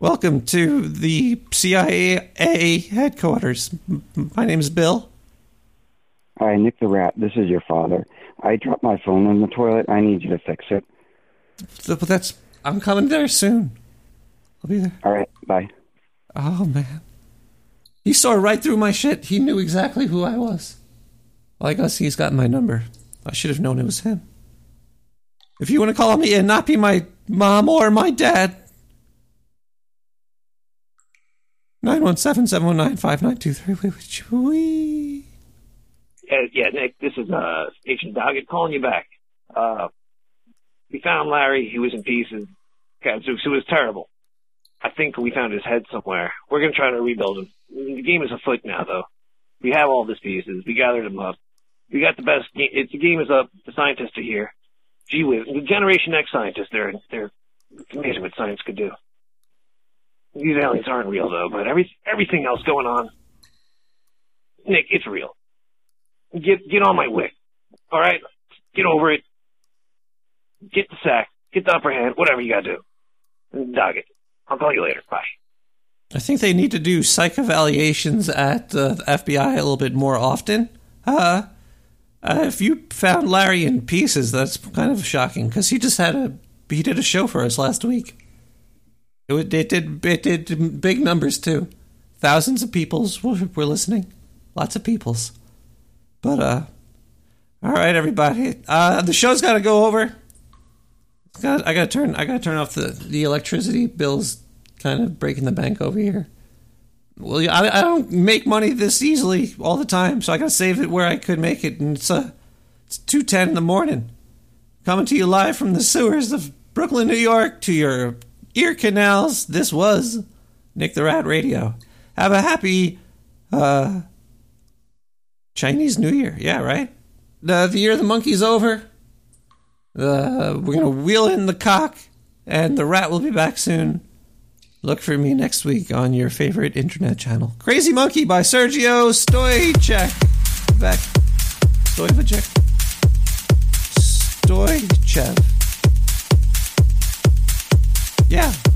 Welcome to the CIA headquarters. My name is Bill. Hi, Nick the Rat. This is your father. I dropped my phone in the toilet. I need you to fix it. But that's. I'm coming there soon. I'll be there. All right, bye. Oh man. He saw right through my shit. He knew exactly who I was. Well, I guess he's got my number. I should have known it was him. If you want to call me and not be my mom or my dad, 917 719 5923. Yeah, yeah, Nick, this is uh, Agent Doggett calling you back. Uh, we found Larry. He was in pieces. God, Zeus, it was terrible. I think we found his head somewhere. We're going to try to rebuild him. The game is afoot now, though. We have all these pieces. We gathered them up. We got the best game. It's, the game is up. The scientists are here. Gee whiz. The Generation X scientists, they're, they're amazing what science could do. These aliens aren't real, though, but every, everything else going on. Nick, it's real. Get get on my wick. All right, get over it. Get the sack. Get the upper hand. Whatever you gotta do. Dog it. I'll call you later. Bye. I think they need to do psych evaluations at uh, the FBI a little bit more often. Uh, uh, if you found Larry in pieces, that's kind of shocking because he just had a he did a show for us last week. It, it did it did big numbers too. Thousands of peoples were, were listening. Lots of peoples. But uh, all right, everybody. Uh, the show's got to go over. I got to turn. I got to turn off the the electricity bills. Kind of breaking the bank over here. Well, I, I don't make money this easily all the time, so I got to save it where I could make it. And it's uh, it's two ten in the morning. Coming to you live from the sewers of Brooklyn, New York, to your ear canals. This was Nick the Rat Radio. Have a happy uh Chinese New Year. Yeah, right. The the year of the monkey's over. Uh, we're gonna wheel in the cock, and the rat will be back soon. Look for me next week on your favorite internet channel. Crazy Monkey by Sergio Stoychek. Back. Stoychek. Stoychev. Yeah.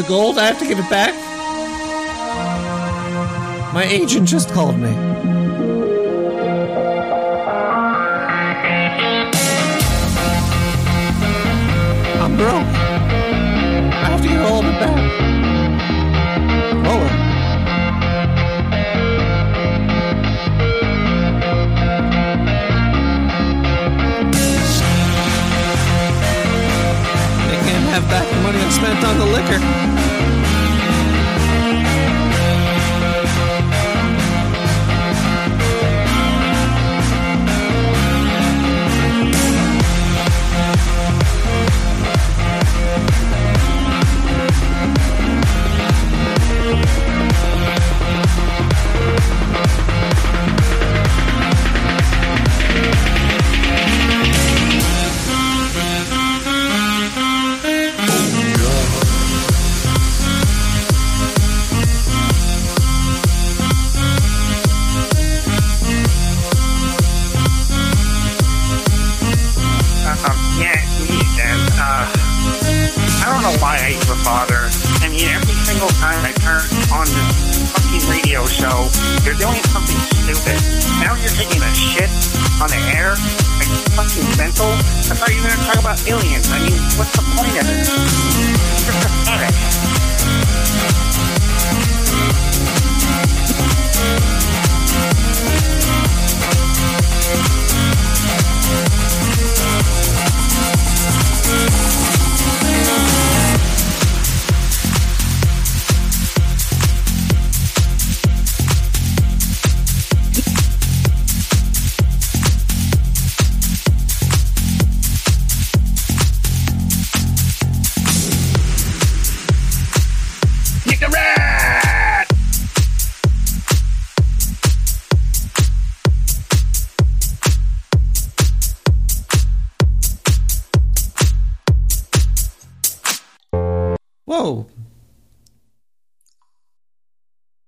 the gold? I have to give it back? My agent just called me. spent on the liquor.